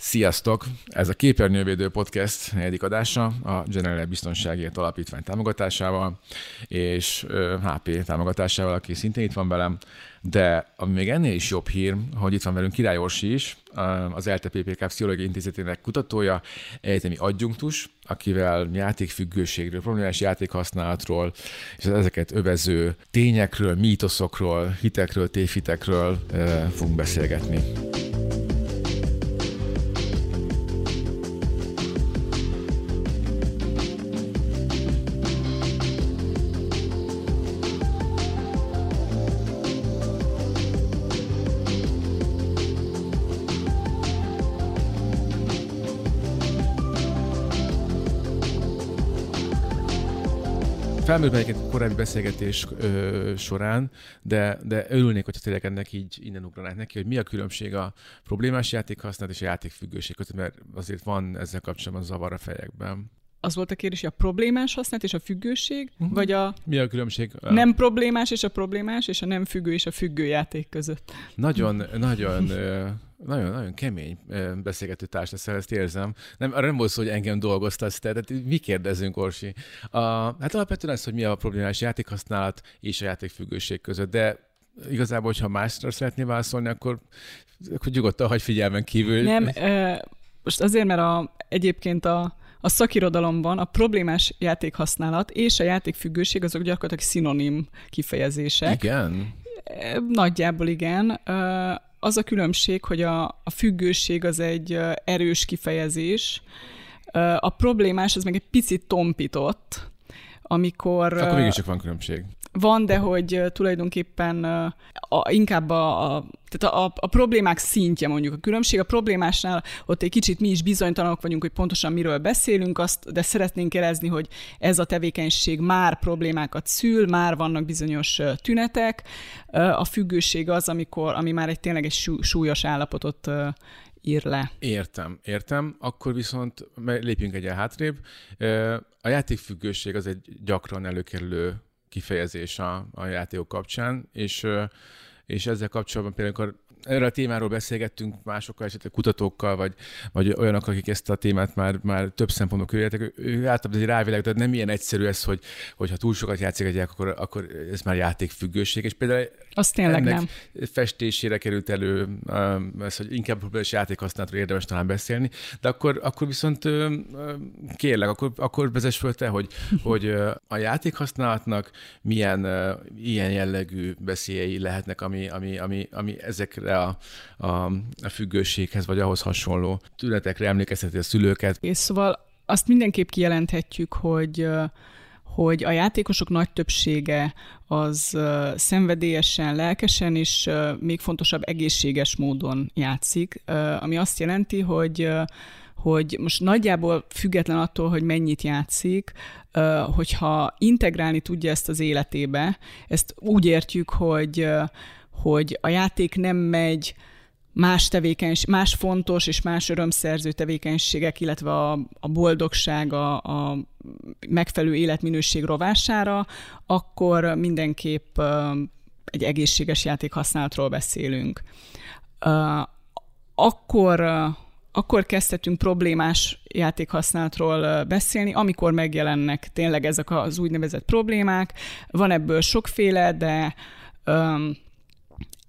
Sziasztok! Ez a Képernyővédő Podcast negyedik adása a General Biztonságért Alapítvány támogatásával, és HP támogatásával, aki szintén itt van velem, de ami még ennél is jobb hír, hogy itt van velünk Király Orsi is, az LTPPK Pszichológiai Intézetének kutatója, egyetemi adjunktus, akivel játékfüggőségről, problémás játékhasználatról, és ezeket övező tényekről, mítoszokról, hitekről, tévhitekről fogunk beszélgetni. Felmerült egyébként korábbi beszélgetés ö, során, de, de örülnék, hogyha tényleg ennek így innen ugranák neki, hogy mi a különbség a problémás játékhasználat és a játékfüggőség között, mert azért van ezzel kapcsolatban zavar a fejekben. Az volt a kérdés, hogy a problémás használat és a függőség, uh-huh. vagy a... Mi a különbség? Nem problémás és a problémás, és a nem függő és a függő játék között. Nagyon, nagyon nagyon-nagyon kemény beszélgető társ leszel, ezt érzem. Nem, arra nem volt szó, hogy engem dolgoztasz, tehát mi kérdezünk, Orsi? A, hát alapvetően az, hogy mi a problémás játékhasználat és a játékfüggőség között, de igazából, hogyha másra szeretnél válaszolni, akkor, akkor nyugodtan hagy figyelmen kívül. Nem, most azért, mert a, egyébként a, a szakirodalomban a problémás játékhasználat és a játékfüggőség azok gyakorlatilag szinonim kifejezések. Igen? Nagyjából igen az a különbség, hogy a, a függőség az egy erős kifejezés, a problémás az meg egy picit tompított, amikor... Akkor mégiscsak van különbség. Van, de hogy tulajdonképpen a, inkább a, a, tehát a, a problémák szintje mondjuk a különbség. A problémásnál ott egy kicsit mi is bizonytalanok vagyunk, hogy pontosan miről beszélünk, azt, de szeretnénk érezni, hogy ez a tevékenység már problémákat szül, már vannak bizonyos tünetek. A függőség az, amikor, ami már egy tényleg egy súlyos állapotot ír le. Értem, értem. Akkor viszont lépjünk egy hátrébb. A játékfüggőség az egy gyakran előkerülő kifejezés a, a játékok kapcsán, és, és ezzel kapcsolatban például, amikor erről a témáról beszélgettünk másokkal, esetleg kutatókkal, vagy, vagy olyanok, akik ezt a témát már, már több szempontból körüljetek, ő általában rávilág, tehát nem ilyen egyszerű ez, hogy, hogy ha túl sokat játszik egy akkor, akkor ez már játékfüggőség, és például az tényleg nem. festésére került elő, ez, hogy inkább problémás játékhasználatról érdemes talán beszélni, de akkor, akkor viszont kérlek, akkor, akkor vezess föl te, hogy, hogy a játékhasználatnak milyen ilyen jellegű veszélyei lehetnek, ami, ami, ami, ami ezekre a, a, a függőséghez, vagy ahhoz hasonló tünetekre emlékezteti a szülőket. És szóval azt mindenképp kijelenthetjük, hogy hogy a játékosok nagy többsége az szenvedélyesen, lelkesen és még fontosabb egészséges módon játszik, ami azt jelenti, hogy hogy most nagyjából független attól, hogy mennyit játszik, hogyha integrálni tudja ezt az életébe, ezt úgy értjük, hogy hogy a játék nem megy más tevékenység, más fontos és más örömszerző tevékenységek, illetve a, a boldogság, a, a megfelelő életminőség rovására, akkor mindenképp egy egészséges játék használatról beszélünk. Akkor akkor kezdhetünk problémás játékhasználatról beszélni, amikor megjelennek tényleg ezek az úgynevezett problémák. Van ebből sokféle, de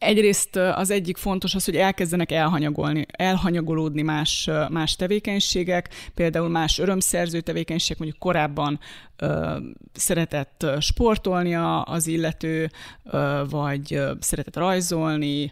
Egyrészt az egyik fontos az, hogy elkezdenek elhanyagolni, elhanyagolódni más, más tevékenységek, például más örömszerző tevékenységek, mondjuk korábban ö, szeretett sportolni az illető, ö, vagy szeretett rajzolni,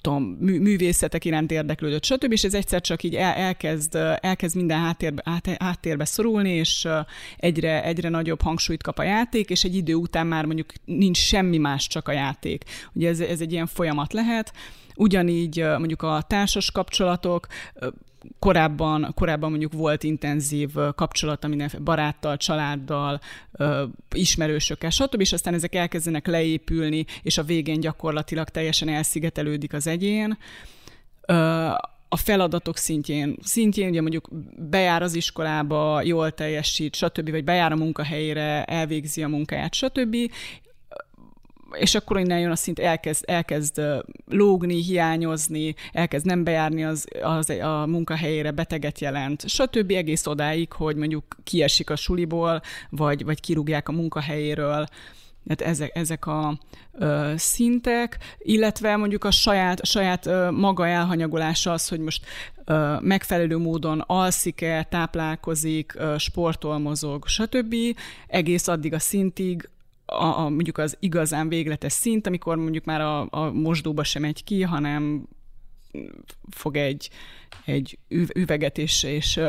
tudom, mű, művészetek iránt érdeklődött, stb. És ez egyszer csak így el, elkezd, elkezd minden háttérbe, át, háttérbe szorulni, és egyre, egyre nagyobb hangsúlyt kap a játék, és egy idő után már mondjuk nincs semmi más, csak a játék. Ugye ez, ez egy ilyen folyamat lehet. Ugyanígy mondjuk a társas kapcsolatok, korábban, korábban mondjuk volt intenzív kapcsolata mindenféle baráttal, családdal, ismerősökkel, stb. És aztán ezek elkezdenek leépülni, és a végén gyakorlatilag teljesen elszigetelődik az egyén a feladatok szintjén, szintjén ugye mondjuk bejár az iskolába, jól teljesít, stb., vagy bejár a munkahelyére, elvégzi a munkáját, stb., és akkor innen jön a szint, elkezd, elkezd lógni, hiányozni, elkezd nem bejárni az, az a munkahelyére, beteget jelent, stb. egész odáig, hogy mondjuk kiesik a suliból, vagy, vagy kirúgják a munkahelyéről. Tehát ezek, ezek a ö, szintek, illetve mondjuk a saját, a saját ö, maga elhanyagolása az, hogy most ö, megfelelő módon alszik-e, táplálkozik, ö, sportol, mozog, stb. egész addig a szintig, a, a, mondjuk az igazán végletes szint, amikor mondjuk már a, a mosdóba sem megy ki, hanem fog egy, egy üveget és, és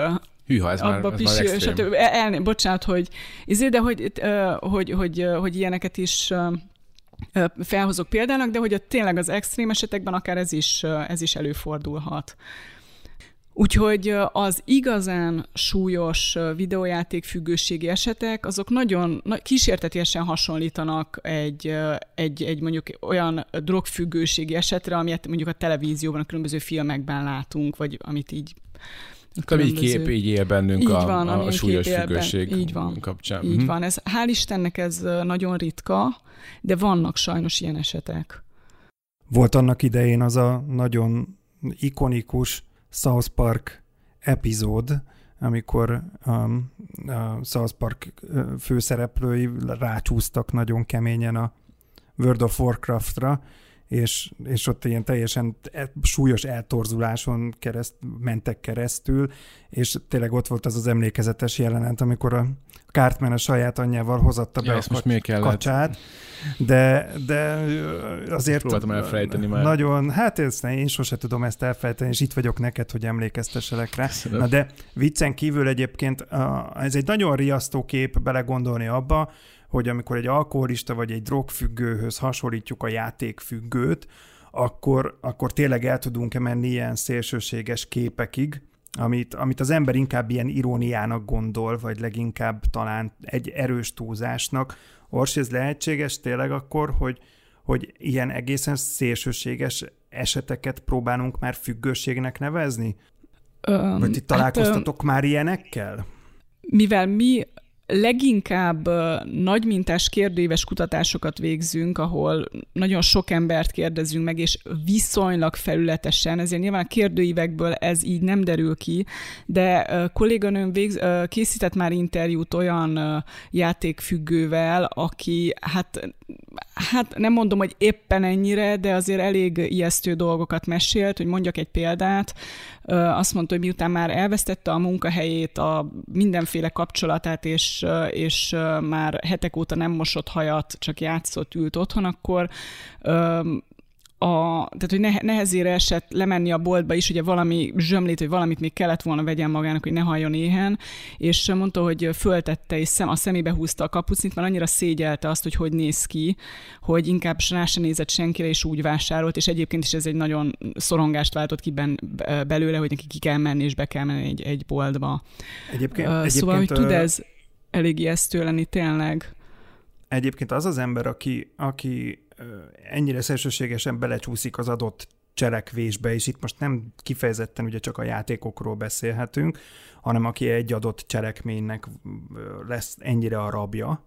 Hűha, ez már, ez már extrém. El, el, bocsánat, hogy, izé, de hogy, hogy, hogy, hogy ilyeneket is felhozok példának, de hogy a, tényleg az extrém esetekben akár ez is, ez is előfordulhat. Úgyhogy az igazán súlyos videójáték függőségi esetek, azok nagyon kísértetiesen hasonlítanak egy, egy, egy mondjuk olyan drogfüggőségi esetre, amit mondjuk a televízióban, a különböző filmekben látunk, vagy amit így Különböző... Így kép így él bennünk így a, van, a, a súlyos függőség így van, kapcsán. Így mm van. Ez, hál' Istennek ez nagyon ritka, de vannak sajnos ilyen esetek. Volt annak idején az a nagyon ikonikus South Park epizód, amikor um, a South Park főszereplői rácsúsztak nagyon keményen a World of Warcraftra, és, és ott ilyen teljesen e, súlyos eltorzuláson kereszt, mentek keresztül, és tényleg ott volt az az emlékezetes jelenet, amikor a Cartman a saját anyjával hozatta be ja, a kacs, most kacsát, de, de azért Próbáltam elfelejteni már. Nagyon, hát ezt én sose tudom ezt elfelejteni, és itt vagyok neked, hogy emlékeztesselek rá. Köszönöm. Na de viccen kívül egyébként ez egy nagyon riasztó kép belegondolni abba, hogy amikor egy alkoholista vagy egy drogfüggőhöz hasonlítjuk a játékfüggőt, akkor, akkor tényleg el tudunk-e menni ilyen szélsőséges képekig, amit, amit az ember inkább ilyen iróniának gondol, vagy leginkább talán egy erős túlzásnak. Orsi, ez lehetséges tényleg akkor, hogy, hogy ilyen egészen szélsőséges eseteket próbálunk már függőségnek nevezni? Um, Vagy ti találkoztatok hát, már ilyenekkel? Mivel mi leginkább nagymintás kérdőíves kutatásokat végzünk, ahol nagyon sok embert kérdezünk meg, és viszonylag felületesen, ezért nyilván a kérdőívekből ez így nem derül ki, de kolléganőm végz, készített már interjút olyan játékfüggővel, aki hát hát nem mondom, hogy éppen ennyire, de azért elég ijesztő dolgokat mesélt, hogy mondjak egy példát. Azt mondta, hogy miután már elvesztette a munkahelyét, a mindenféle kapcsolatát, és, és már hetek óta nem mosott hajat, csak játszott, ült otthon, akkor a, tehát, hogy ne, nehezére esett lemenni a boltba is, ugye valami zsömlét, vagy valamit még kellett volna vegyen magának, hogy ne halljon éhen, és mondta, hogy föltette, és szem, a szemébe húzta a kapucnit, mert annyira szégyelte azt, hogy hogy néz ki, hogy inkább rá se nézett senkire, és úgy vásárolt, és egyébként is ez egy nagyon szorongást váltott ki ben, belőle, hogy neki ki kell menni, és be kell menni egy, egy boltba. Egyébként, uh, egyébként szóval, hogy tud ez elég ijesztő lenni tényleg. Egyébként az az ember, aki, aki ennyire szélsőségesen belecsúszik az adott cselekvésbe, és itt most nem kifejezetten ugye csak a játékokról beszélhetünk, hanem aki egy adott cselekménynek lesz ennyire a rabja,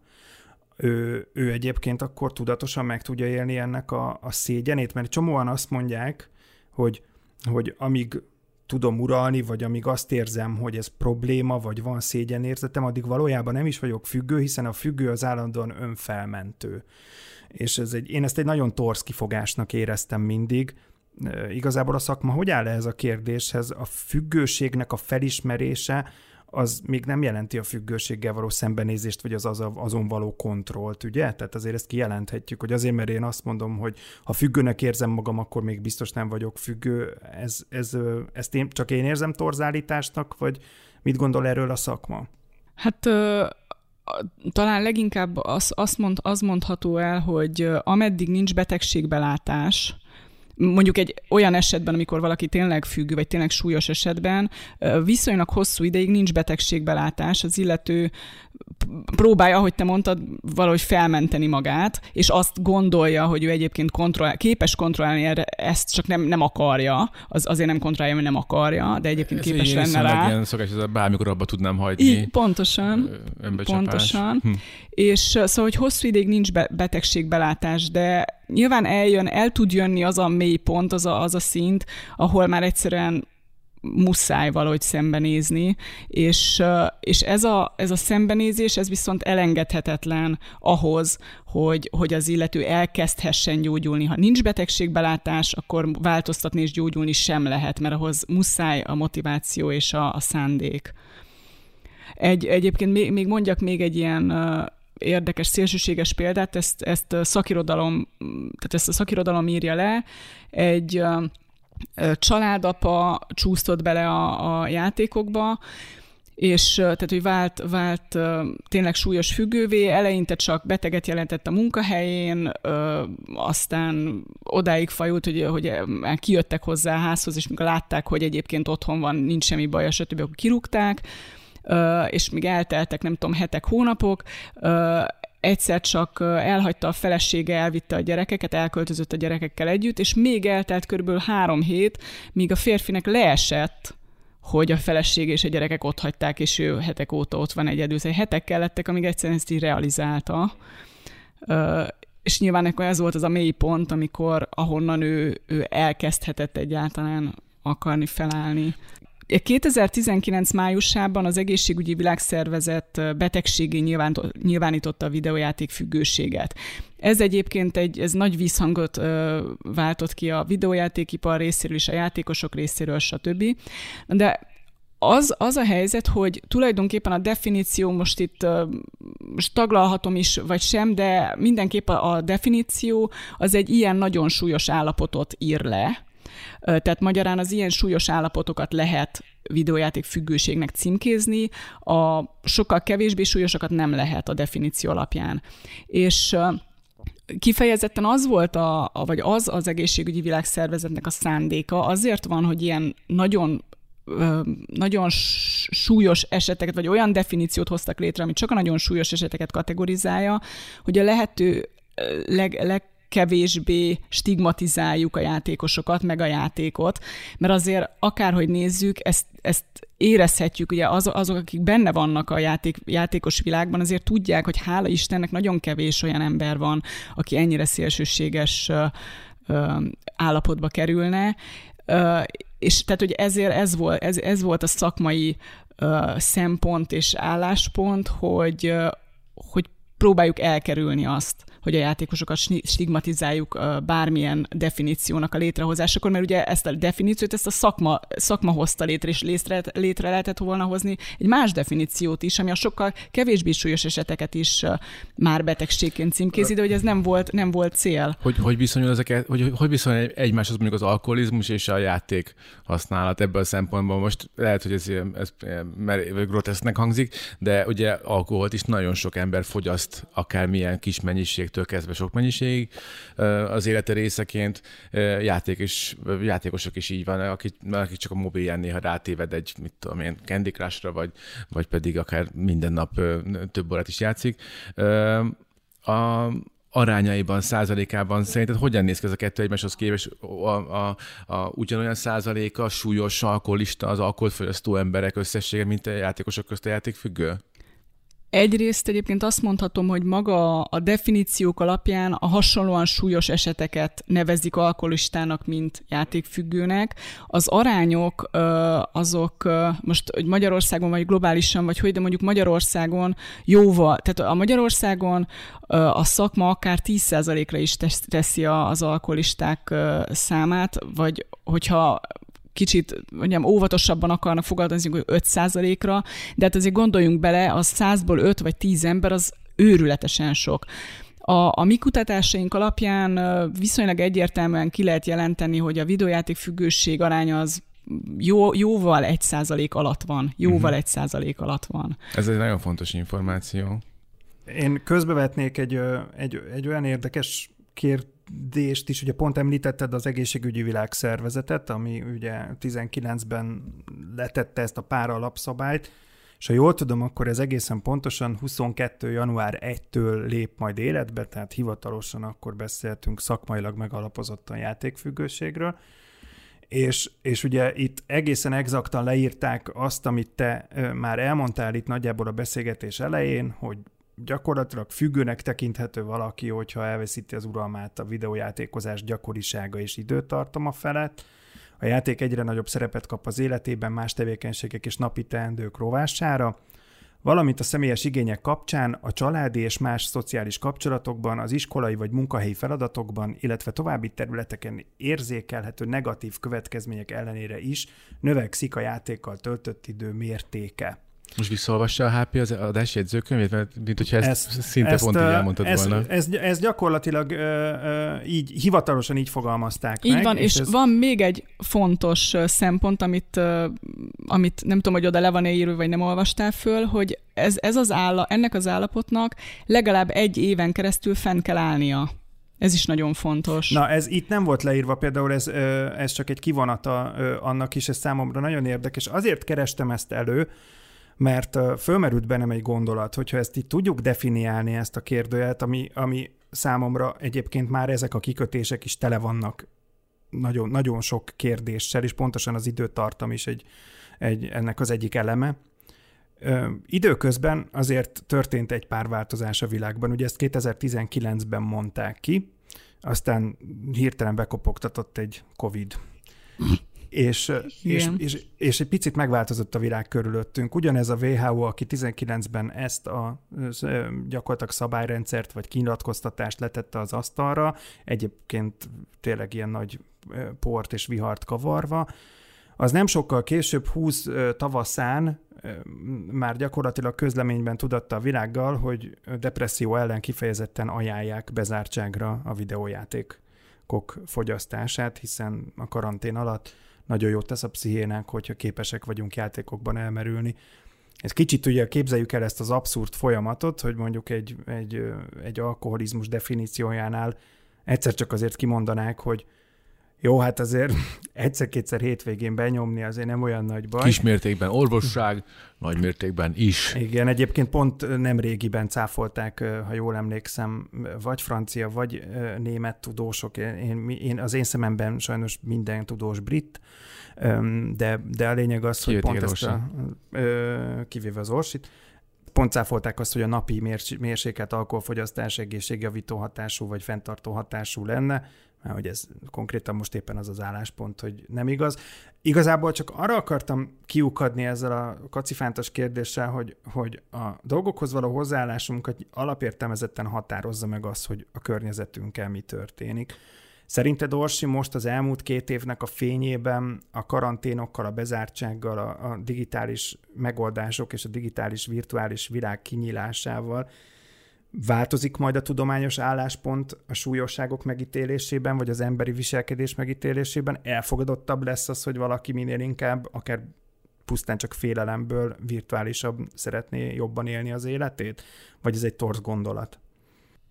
ő, ő egyébként akkor tudatosan meg tudja élni ennek a, a szégyenét, mert csomóan azt mondják, hogy, hogy amíg tudom uralni, vagy amíg azt érzem, hogy ez probléma, vagy van szégyenérzetem, addig valójában nem is vagyok függő, hiszen a függő az állandóan önfelmentő és ez egy, én ezt egy nagyon torsz kifogásnak éreztem mindig. Igazából a szakma hogy áll ez a kérdéshez? A függőségnek a felismerése az még nem jelenti a függőséggel való szembenézést, vagy az, az azon való kontrollt, ugye? Tehát azért ezt kijelenthetjük, hogy azért, mert én azt mondom, hogy ha függőnek érzem magam, akkor még biztos nem vagyok függő. Ez, ez, ezt én, csak én érzem torzálításnak, vagy mit gondol erről a szakma? Hát talán leginkább az, azt mond, az mondható el, hogy ameddig nincs betegségbelátás, mondjuk egy olyan esetben, amikor valaki tényleg függ, vagy tényleg súlyos esetben, viszonylag hosszú ideig nincs betegségbelátás, az illető próbálja, ahogy te mondtad, valahogy felmenteni magát, és azt gondolja, hogy ő egyébként kontroll, képes kontrollálni erre, ezt csak nem, nem akarja, az, azért nem kontrollálja, mert nem akarja, de egyébként Ez képes lenne rá. Ilyen szokás, ez bármikor abba tudnám hagyni. Így, pontosan, pontosan. Hm. És szóval, hogy hosszú ideig nincs be, betegségbelátás, de nyilván eljön, el tud jönni az a mély pont, az a, az a szint, ahol már egyszerűen muszáj valahogy szembenézni, és, és ez, a, ez a szembenézés, ez viszont elengedhetetlen ahhoz, hogy, hogy az illető elkezdhessen gyógyulni. Ha nincs betegségbelátás, akkor változtatni és gyógyulni sem lehet, mert ahhoz muszáj a motiváció és a, a szándék. Egy, egyébként még, még mondjak még egy ilyen érdekes, szélsőséges példát, ezt, ezt szakirodalom, tehát ezt a szakirodalom írja le, egy családapa csúsztott bele a, a játékokba, és tehát, hogy vált, vált tényleg súlyos függővé, eleinte csak beteget jelentett a munkahelyén, aztán odáig fajult, hogy, hogy már kijöttek hozzá a házhoz, és mikor látták, hogy egyébként otthon van, nincs semmi baj, stb., akkor kirúgták, és még elteltek, nem tudom, hetek, hónapok, egyszer csak elhagyta a felesége, elvitte a gyerekeket, elköltözött a gyerekekkel együtt, és még eltelt körülbelül három hét, míg a férfinek leesett, hogy a feleség és a gyerekek ott hagyták, és ő hetek óta ott van egyedül. Szóval hetek kellettek, amíg egyszerűen ezt így realizálta. És nyilván akkor ez volt az a mély pont, amikor ahonnan ő, ő elkezdhetett egyáltalán akarni felállni. 2019 májusában az Egészségügyi Világszervezet betegségé nyilvánította a videójáték függőséget. Ez egyébként egy ez nagy visszhangot ö, váltott ki a videójátékipar részéről és a játékosok részéről, stb. De az, az a helyzet, hogy tulajdonképpen a definíció most itt most taglalhatom is, vagy sem, de mindenképp a, a definíció az egy ilyen nagyon súlyos állapotot ír le, tehát magyarán az ilyen súlyos állapotokat lehet videójáték függőségnek címkézni, a sokkal kevésbé súlyosokat nem lehet a definíció alapján. És kifejezetten az volt, a, vagy az az egészségügyi világszervezetnek a szándéka, azért van, hogy ilyen nagyon nagyon súlyos eseteket, vagy olyan definíciót hoztak létre, ami csak a nagyon súlyos eseteket kategorizálja, hogy a lehető leg, leg kevésbé stigmatizáljuk a játékosokat, meg a játékot, mert azért akárhogy nézzük, ezt, ezt érezhetjük, ugye az, azok, akik benne vannak a játék, játékos világban, azért tudják, hogy hála Istennek nagyon kevés olyan ember van, aki ennyire szélsőséges ö, ö, állapotba kerülne, ö, és tehát, hogy ezért ez volt, ez, ez volt a szakmai ö, szempont és álláspont, hogy, hogy próbáljuk elkerülni azt, hogy a játékosokat stigmatizáljuk bármilyen definíciónak a létrehozásakor, mert ugye ezt a definíciót, ezt a szakma, szakma hozta létre, és létre, létre lehetett volna hozni egy más definíciót is, ami a sokkal kevésbé súlyos eseteket is már betegségként címkézi, de hogy ez nem volt, nem volt cél. Hogy, hogy viszonyul ezeket, hogy, hogy viszonyul egymáshoz mondjuk az alkoholizmus és a játék használat ebből a szempontból. Most lehet, hogy ez, ez, ez grotesznek hangzik, de ugye alkoholt is nagyon sok ember fogyaszt, akármilyen kis mennyiség mennyiségtől kezdve sok mennyiségig az élete részeként. Játék is, játékosok is így van, akik, akik csak a mobilján néha rátéved egy, mit tudom én, Candy Crush-ra, vagy, vagy pedig akár minden nap több órát is játszik. A, arányaiban, százalékában szerinted hogyan néz ki ez a kettő egymáshoz képest? A, a, a, ugyanolyan százaléka súlyos alkoholista az alkoholfogyasztó emberek összessége, mint a játékosok közt a játékfüggő? Egyrészt egyébként azt mondhatom, hogy maga a definíciók alapján a hasonlóan súlyos eseteket nevezik alkoholistának, mint játékfüggőnek. Az arányok azok most, hogy Magyarországon vagy globálisan, vagy hogy, de mondjuk Magyarországon jóval, tehát a Magyarországon a szakma akár 10%-ra is teszi az alkoholisták számát, vagy hogyha kicsit mondjam, óvatosabban akarnak fogalmazni, hogy 5%-ra, de hát azért gondoljunk bele, az 100-ból 5 vagy 10 ember az őrületesen sok. A, a mi kutatásaink alapján viszonylag egyértelműen ki lehet jelenteni, hogy a videójáték függőség aránya az jó, jóval egy százalék alatt van. Jóval uh-huh. egy százalék alatt van. Ez egy nagyon fontos információ. Én közbevetnék egy, egy, egy olyan érdekes kért, kérdést is, ugye pont említetted az egészségügyi világszervezetet, ami ugye 19-ben letette ezt a pár alapszabályt, és ha jól tudom, akkor ez egészen pontosan 22. január 1-től lép majd életbe, tehát hivatalosan akkor beszéltünk szakmailag megalapozottan játékfüggőségről, és, és ugye itt egészen exaktan leírták azt, amit te már elmondtál itt nagyjából a beszélgetés elején, hogy gyakorlatilag függőnek tekinthető valaki, hogyha elveszíti az uralmát a videójátékozás gyakorisága és időtartama felett, a játék egyre nagyobb szerepet kap az életében más tevékenységek és napi teendők rovására, valamint a személyes igények kapcsán, a családi és más szociális kapcsolatokban, az iskolai vagy munkahelyi feladatokban, illetve további területeken érzékelhető negatív következmények ellenére is növekszik a játékkal töltött idő mértéke. Most visszaolvassa a HP az adás jegyzőkönyvét, mert mint hogyha ezt, ezt szinte ezt, pont így elmondtad ez, volna. Ez, ez gyakorlatilag ö, ö, így, hivatalosan így fogalmazták így meg. van, és, és ez... van még egy fontos szempont, amit, amit nem tudom, hogy oda le van írva, vagy nem olvastál föl, hogy ez, ez az álla, ennek az állapotnak legalább egy éven keresztül fenn kell állnia. Ez is nagyon fontos. Na, ez itt nem volt leírva, például ez, ez csak egy kivonata annak is, ez számomra nagyon érdekes. Azért kerestem ezt elő, mert fölmerült bennem egy gondolat, hogyha ezt így tudjuk definiálni, ezt a kérdőjelet, ami, ami számomra egyébként már ezek a kikötések is tele vannak nagyon, nagyon sok kérdéssel, és pontosan az időtartam is egy, egy, ennek az egyik eleme. Ö, időközben azért történt egy pár változás a világban, ugye ezt 2019-ben mondták ki, aztán hirtelen bekopogtatott egy COVID és, és, és, és egy picit megváltozott a világ körülöttünk. Ugyanez a WHO, aki 19-ben ezt a gyakorlatilag szabályrendszert vagy kinyilatkoztatást letette az asztalra, egyébként tényleg ilyen nagy port és vihart kavarva, az nem sokkal később, 20 tavaszán már gyakorlatilag közleményben tudatta a világgal, hogy depresszió ellen kifejezetten ajánlják bezártságra a videójátékok fogyasztását, hiszen a karantén alatt nagyon jót tesz a pszichének, hogyha képesek vagyunk játékokban elmerülni. Ez kicsit ugye képzeljük el ezt az abszurd folyamatot, hogy mondjuk egy, egy, egy alkoholizmus definíciójánál egyszer csak azért kimondanák, hogy jó, hát azért egyszer-kétszer hétvégén benyomni azért nem olyan nagy baj. Kismértékben orvosság, nagy mértékben is. Igen, egyébként pont nem régiben cáfolták, ha jól emlékszem, vagy francia, vagy német tudósok. Én, én, az én szememben sajnos minden tudós brit, de, de a lényeg az, hogy pont ezt a, kivéve az orsit, pont cáfolták azt, hogy a napi mérsékelt alkoholfogyasztás egészségjavító hatású vagy fenntartó hatású lenne, mert hogy ez konkrétan most éppen az az álláspont, hogy nem igaz. Igazából csak arra akartam kiukadni ezzel a kacifántos kérdéssel, hogy, hogy a dolgokhoz való hozzáállásunkat alapértelmezetten határozza meg az, hogy a környezetünkkel mi történik. Szerinted Orsi most az elmúlt két évnek a fényében a karanténokkal, a bezártsággal, a, a digitális megoldások és a digitális virtuális világ kinyílásával Változik majd a tudományos álláspont a súlyosságok megítélésében, vagy az emberi viselkedés megítélésében? Elfogadottabb lesz az, hogy valaki minél inkább, akár pusztán csak félelemből virtuálisabb szeretné jobban élni az életét? Vagy ez egy torz gondolat?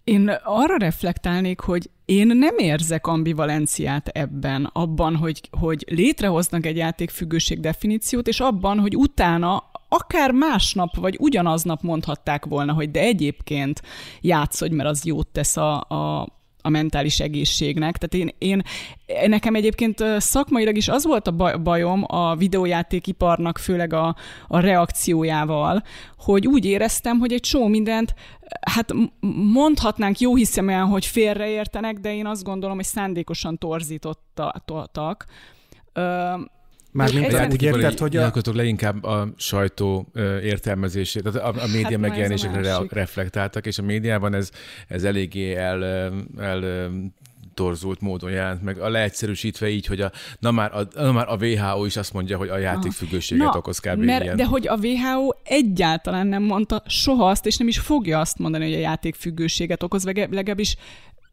Én arra reflektálnék, hogy én nem érzek ambivalenciát ebben, abban, hogy, hogy létrehoznak egy játékfüggőség definíciót, és abban, hogy utána akár másnap, vagy ugyanaznap mondhatták volna, hogy de egyébként játszodj, mert az jót tesz a, a, a mentális egészségnek. Tehát én, én, nekem egyébként szakmailag is az volt a bajom a videójátékiparnak, főleg a, a reakciójával, hogy úgy éreztem, hogy egy csó mindent, hát mondhatnánk jó hiszeműen, hogy félreértenek, de én azt gondolom, hogy szándékosan torzítottak. Mármint úgy érted, hogy a... leginkább a sajtó értelmezését, tehát a, a média hát megjelenésekre re, reflektáltak, és a médiában ez, ez eléggé el, el torzult módon jelent meg, a leegyszerűsítve így, hogy a, na, már a, na már a WHO is azt mondja, hogy a játékfüggőséget na, okoz kb. Mert, ilyen. De hogy a WHO egyáltalán nem mondta soha azt, és nem is fogja azt mondani, hogy a játékfüggőséget okoz, legalábbis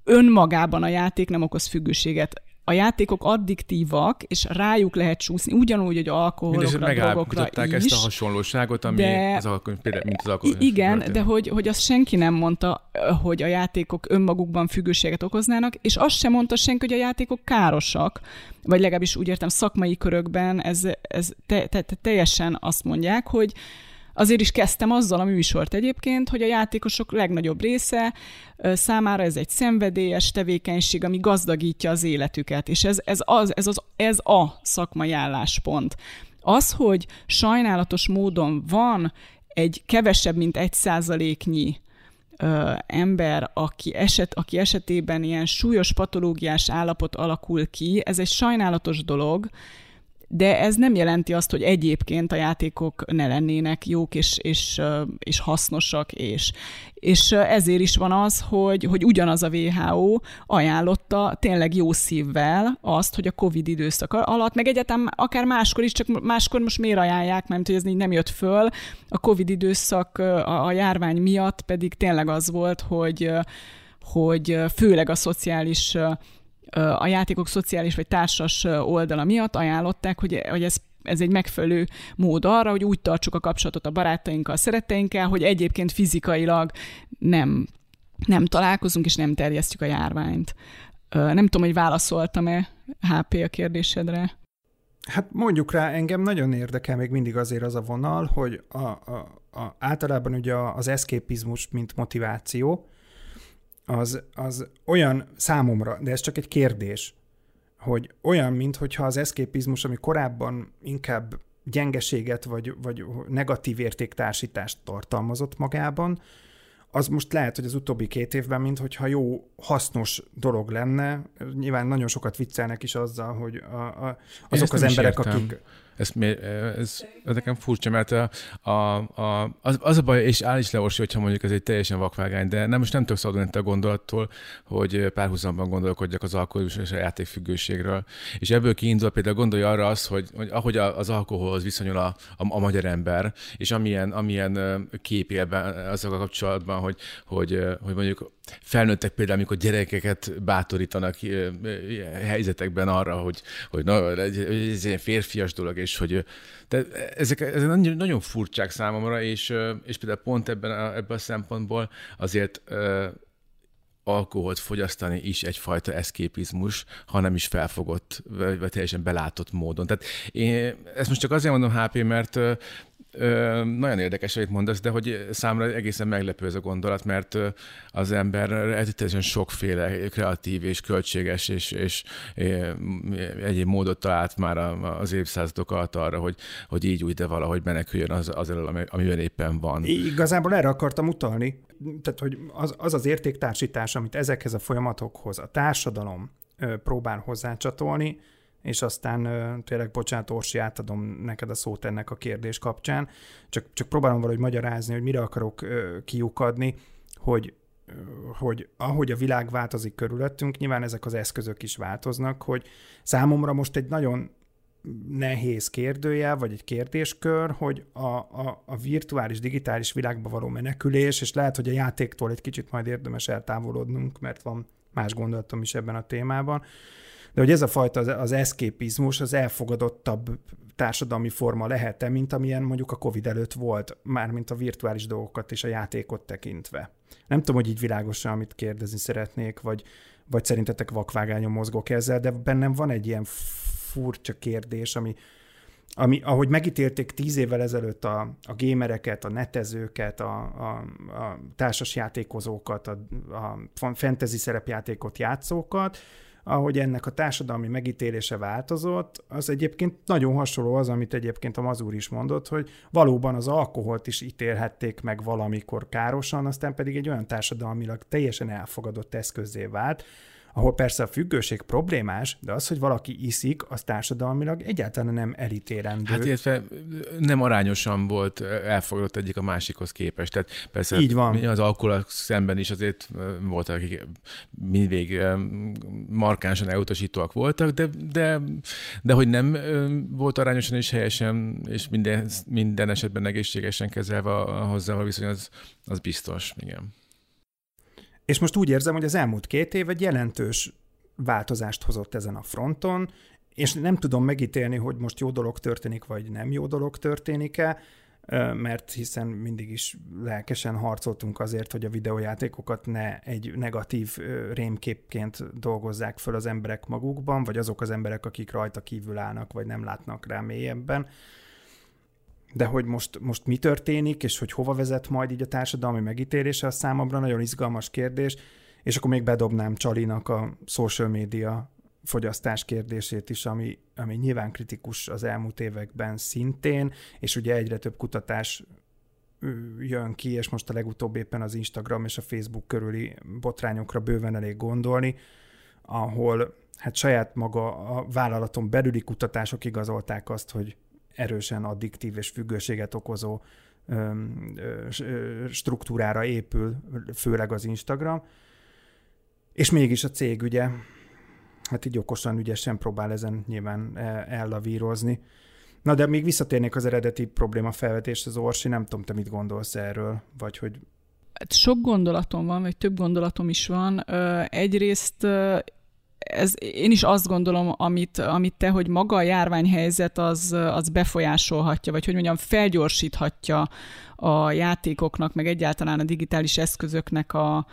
önmagában a játék nem okoz függőséget a játékok addiktívak, és rájuk lehet csúszni, ugyanúgy, hogy alkoholokra, drogokra is. ezt a hasonlóságot, ami de, az alkohol, például, mint az alkohol. Igen, de hogy, hogy azt senki nem mondta, hogy a játékok önmagukban függőséget okoznának, és azt sem mondta senki, hogy a játékok károsak, vagy legalábbis úgy értem szakmai körökben ez, ez te, te, te, teljesen azt mondják, hogy Azért is kezdtem azzal a műsort egyébként, hogy a játékosok legnagyobb része számára ez egy szenvedélyes tevékenység, ami gazdagítja az életüket, és ez, ez, az, ez, az, ez a szakmai álláspont. Az, hogy sajnálatos módon van egy kevesebb, mint egy százaléknyi ö, ember, aki, eset, aki esetében ilyen súlyos patológiás állapot alakul ki, ez egy sajnálatos dolog, de ez nem jelenti azt, hogy egyébként a játékok ne lennének jók és, és, és hasznosak, és, és ezért is van az, hogy, hogy ugyanaz a WHO ajánlotta tényleg jó szívvel azt, hogy a COVID időszak alatt, meg egyetem akár máskor is, csak máskor most miért ajánlják, mert hogy ez így nem jött föl, a COVID időszak a, a járvány miatt pedig tényleg az volt, hogy hogy főleg a szociális a játékok szociális vagy társas oldala miatt ajánlották, hogy, hogy ez ez egy megfelelő mód arra, hogy úgy tartsuk a kapcsolatot a barátainkkal, a szeretteinkkel, hogy egyébként fizikailag nem, nem találkozunk és nem terjesztjük a járványt. Nem tudom, hogy válaszoltam-e HP a kérdésedre. Hát mondjuk rá, engem nagyon érdekel még mindig azért az a vonal, hogy a, a, a, általában ugye az eszképizmus, mint motiváció, az, az olyan számomra, de ez csak egy kérdés, hogy olyan, mintha az eszképizmus, ami korábban inkább gyengeséget vagy, vagy negatív értéktársítást tartalmazott magában, az most lehet, hogy az utóbbi két évben, mintha jó, hasznos dolog lenne. Nyilván nagyon sokat viccelnek is azzal, hogy a, a, azok az emberek, értem. akik ez, ez, ez nekem furcsa, mert a, a, a, az, az a baj, és áll is le, Orsi, hogyha mondjuk ez egy teljesen vakvágány, de nem, most nem tudok szabadulni a gondolattól, hogy párhuzamban gondolkodjak az alkoholizmus és a játékfüggőségről. És ebből kiindul például gondolj arra az, hogy, hogy ahogy az alkoholhoz viszonyul a, a, a magyar ember, és amilyen, amilyen kép él azokkal kapcsolatban, hogy, hogy, hogy mondjuk felnőttek például, amikor gyerekeket bátorítanak helyzetekben arra, hogy, hogy na, ez egy férfias dolog, és hogy de ezek, ezek nagyon, furcsák számomra, és, és például pont ebben a, ebben a szempontból azért alkoholt fogyasztani is egyfajta eszképizmus, ha nem is felfogott, vagy teljesen belátott módon. Tehát én ezt most csak azért mondom, HP, mert Ö, nagyon érdekes, amit mondasz, de hogy számra egészen meglepő ez a gondolat, mert az ember rettetesen sokféle kreatív és költséges és, és egyéb módot talált már az évszázadok alatt arra, hogy, hogy így úgy, de valahogy meneküljön az, az elől, amiben éppen van. Igazából erre akartam utalni, tehát hogy az az, az értéktársítás, amit ezekhez a folyamatokhoz a társadalom próbál hozzácsatolni, és aztán tényleg, bocsánat, Orsi, átadom neked a szót ennek a kérdés kapcsán, csak, csak próbálom valahogy magyarázni, hogy mire akarok kiukadni, hogy hogy ahogy a világ változik körülöttünk, nyilván ezek az eszközök is változnak, hogy számomra most egy nagyon nehéz kérdője, vagy egy kérdéskör, hogy a, a, a virtuális, digitális világba való menekülés, és lehet, hogy a játéktól egy kicsit majd érdemes eltávolodnunk, mert van más gondolatom is ebben a témában, de hogy ez a fajta az, az eszképizmus az elfogadottabb társadalmi forma lehet-e, mint amilyen mondjuk a Covid előtt volt, mármint a virtuális dolgokat és a játékot tekintve. Nem tudom, hogy így világosan, amit kérdezni szeretnék, vagy, vagy szerintetek vakvágányon mozgok ezzel, de bennem van egy ilyen furcsa kérdés, ami, ami, ahogy megítélték tíz évvel ezelőtt a, a gémereket, a netezőket, a, a, a társasjátékozókat, a, a fantasy szerepjátékot játszókat, ahogy ennek a társadalmi megítélése változott, az egyébként nagyon hasonló az, amit egyébként a Mazur is mondott, hogy valóban az alkoholt is ítélhették meg valamikor károsan, aztán pedig egy olyan társadalmilag teljesen elfogadott eszközé vált, ahol persze a függőség problémás, de az, hogy valaki iszik, az társadalmilag egyáltalán nem elítélendő. Hát illetve nem arányosan volt elfogadott egyik a másikhoz képest. Tehát persze Így van. az alkohol szemben is azért voltak, akik mindig markánsan elutasítóak voltak, de, de, de hogy nem volt arányosan és helyesen, és minden, minden esetben egészségesen kezelve a hozzá a viszony, az, az biztos, igen. És most úgy érzem, hogy az elmúlt két év egy jelentős változást hozott ezen a fronton, és nem tudom megítélni, hogy most jó dolog történik, vagy nem jó dolog történik-e, mert hiszen mindig is lelkesen harcoltunk azért, hogy a videójátékokat ne egy negatív rémképként dolgozzák föl az emberek magukban, vagy azok az emberek, akik rajta kívül állnak, vagy nem látnak rá mélyebben. De hogy most, most mi történik, és hogy hova vezet majd így a társadalmi megítélése, a számomra nagyon izgalmas kérdés, és akkor még bedobnám Csalinak a social media fogyasztás kérdését is, ami, ami nyilván kritikus az elmúlt években szintén, és ugye egyre több kutatás jön ki, és most a legutóbb éppen az Instagram és a Facebook körüli botrányokra bőven elég gondolni, ahol hát saját maga a vállalaton belüli kutatások igazolták azt, hogy erősen addiktív és függőséget okozó struktúrára épül, főleg az Instagram. És mégis a cég ugye, hát így okosan, ügyesen próbál ezen nyilván e, ellavírozni. Na de még visszatérnék az eredeti probléma felvetést az Orsi, nem tudom, te mit gondolsz erről, vagy hogy... Hát sok gondolatom van, vagy több gondolatom is van. Egyrészt ez, én is azt gondolom, amit, amit te, hogy maga a járványhelyzet az, az befolyásolhatja, vagy hogy mondjam, felgyorsíthatja a játékoknak, meg egyáltalán a digitális eszközöknek a,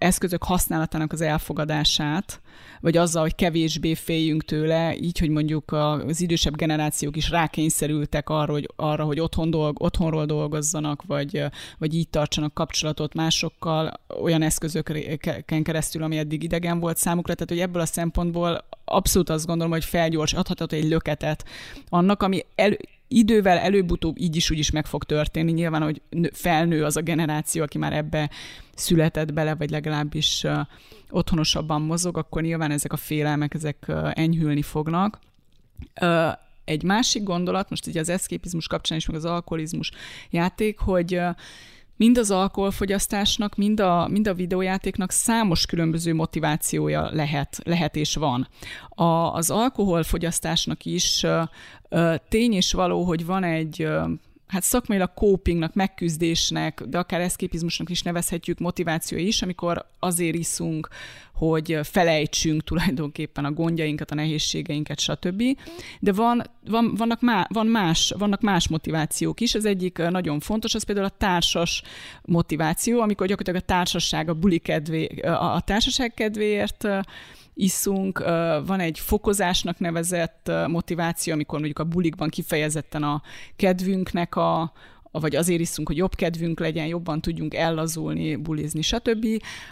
eszközök használatának az elfogadását, vagy azzal, hogy kevésbé féljünk tőle, így, hogy mondjuk az idősebb generációk is rákényszerültek arra, hogy, arra, hogy otthon dolg, otthonról dolgozzanak, vagy, vagy így tartsanak kapcsolatot másokkal, olyan eszközöken keresztül, ami eddig idegen volt számukra. Tehát, hogy ebből a szempontból abszolút azt gondolom, hogy felgyors, adhatott egy löketet annak, ami el, idővel előbb-utóbb így is úgy is meg fog történni. Nyilván, hogy felnő az a generáció, aki már ebbe született bele, vagy legalábbis otthonosabban mozog, akkor nyilván ezek a félelmek, ezek enyhülni fognak. Egy másik gondolat, most ugye az eszképizmus kapcsán is, meg az alkoholizmus játék, hogy mind az alkoholfogyasztásnak, mind a, mind a videójátéknak számos különböző motivációja lehet, lehet és van. A, az alkoholfogyasztásnak is uh, tény és való, hogy van egy uh, hát szakmailag copingnak, megküzdésnek, de akár eszképizmusnak is nevezhetjük motiváció is, amikor azért iszunk, hogy felejtsünk tulajdonképpen a gondjainkat, a nehézségeinket, stb. De van, van, vannak, má, van más, vannak más motivációk is. Az egyik nagyon fontos, az például a társas motiváció, amikor gyakorlatilag a társaság, a buli kedvé, a társaság kedvéért iszunk, van egy fokozásnak nevezett motiváció, amikor mondjuk a bulikban kifejezetten a kedvünknek a, vagy azért iszunk, hogy jobb kedvünk legyen, jobban tudjunk ellazulni, bulizni, stb.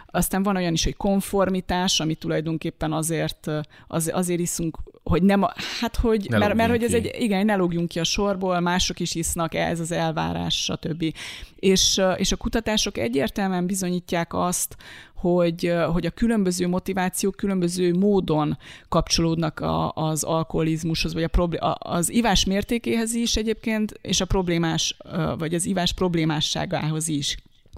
Aztán van olyan is, hogy konformitás, ami tulajdonképpen azért, az, azért iszunk, hogy nem, hát hogy, ne mert, mert hogy ez egy, igen, ne lógjunk ki a sorból, mások is isznak, ez az elvárás, stb. És, és a kutatások egyértelműen bizonyítják azt, hogy, hogy a különböző motivációk különböző módon kapcsolódnak a, az alkoholizmushoz, vagy a problé- az ivás mértékéhez is egyébként, és a problémás, vagy az ivás problémásságához is.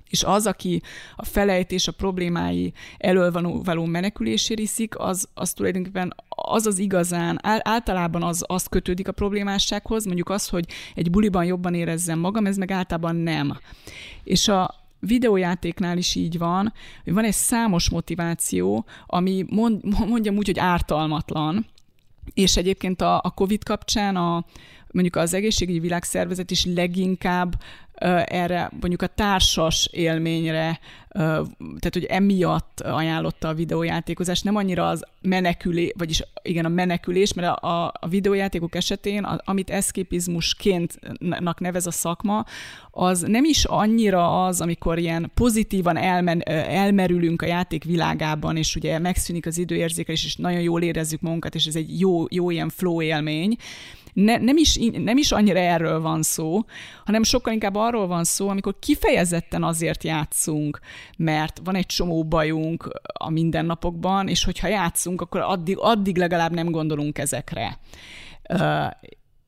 És az, aki a felejtés, a problémái elől való menekülésére iszik, az, az tulajdonképpen az az igazán, általában az, az kötődik a problémássághoz, mondjuk az, hogy egy buliban jobban érezzem magam, ez meg általában nem. És a, videójátéknál is így van, hogy van egy számos motiváció, ami mond, mondjam úgy, hogy ártalmatlan, és egyébként a, a COVID kapcsán a, mondjuk az egészségügyi világszervezet is leginkább erre mondjuk a társas élményre, tehát hogy emiatt ajánlotta a videójátékozást, nem annyira az menekülés, vagyis igen, a menekülés, mert a, a videójátékok esetén, a, amit eszképizmusként nevez a szakma, az nem is annyira az, amikor ilyen pozitívan elmen, elmerülünk a játék világában, és ugye megszűnik az időérzékelés, és nagyon jól érezzük magunkat, és ez egy jó, jó ilyen flow élmény, ne, nem, is, nem is annyira erről van szó, hanem sokkal inkább arról van szó, amikor kifejezetten azért játszunk, mert van egy csomó bajunk a mindennapokban, és hogyha játszunk, akkor addig, addig legalább nem gondolunk ezekre.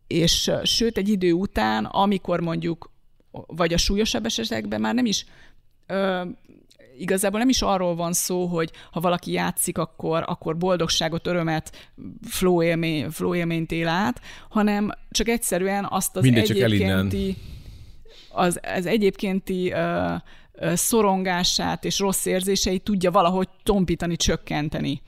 És sőt, egy idő után, amikor mondjuk, vagy a súlyosabb esetekben már nem is igazából nem is arról van szó, hogy ha valaki játszik, akkor, akkor boldogságot, örömet, flow, élmény, flow élményt él át, hanem csak egyszerűen azt az Mindegy egyébkénti, az, az egyébkénti uh, szorongását és rossz érzéseit tudja valahogy tompítani, csökkenteni.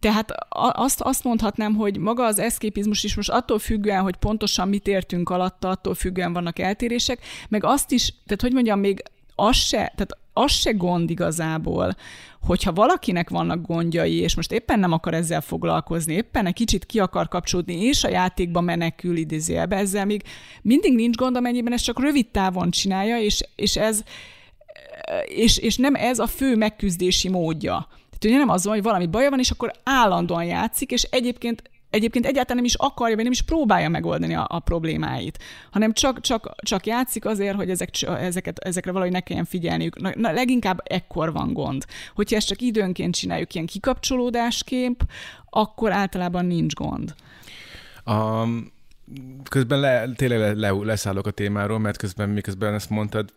Tehát azt, azt mondhatnám, hogy maga az eszképizmus is most attól függően, hogy pontosan mit értünk alatta, attól függően vannak eltérések, meg azt is, tehát hogy mondjam, még az se, tehát az se gond igazából, hogyha valakinek vannak gondjai, és most éppen nem akar ezzel foglalkozni, éppen egy kicsit ki akar kapcsolódni, és a játékba menekül idézélbe, ezzel még mindig nincs gond, amennyiben ezt csak rövid távon csinálja, és, és ez és, és nem ez a fő megküzdési módja. Tehát ugye nem az van, hogy valami baja van, és akkor állandóan játszik, és egyébként egyébként egyáltalán nem is akarja, vagy nem is próbálja megoldani a, a problémáit, hanem csak, csak, csak játszik azért, hogy ezek, ezeket, ezekre valahogy ne kelljen figyelniük. Na, na, leginkább ekkor van gond. Hogyha ezt csak időnként csináljuk ilyen kikapcsolódásképp, akkor általában nincs gond. Um, közben le, tényleg le, le, leszállok a témáról, mert közben miközben ezt mondtad,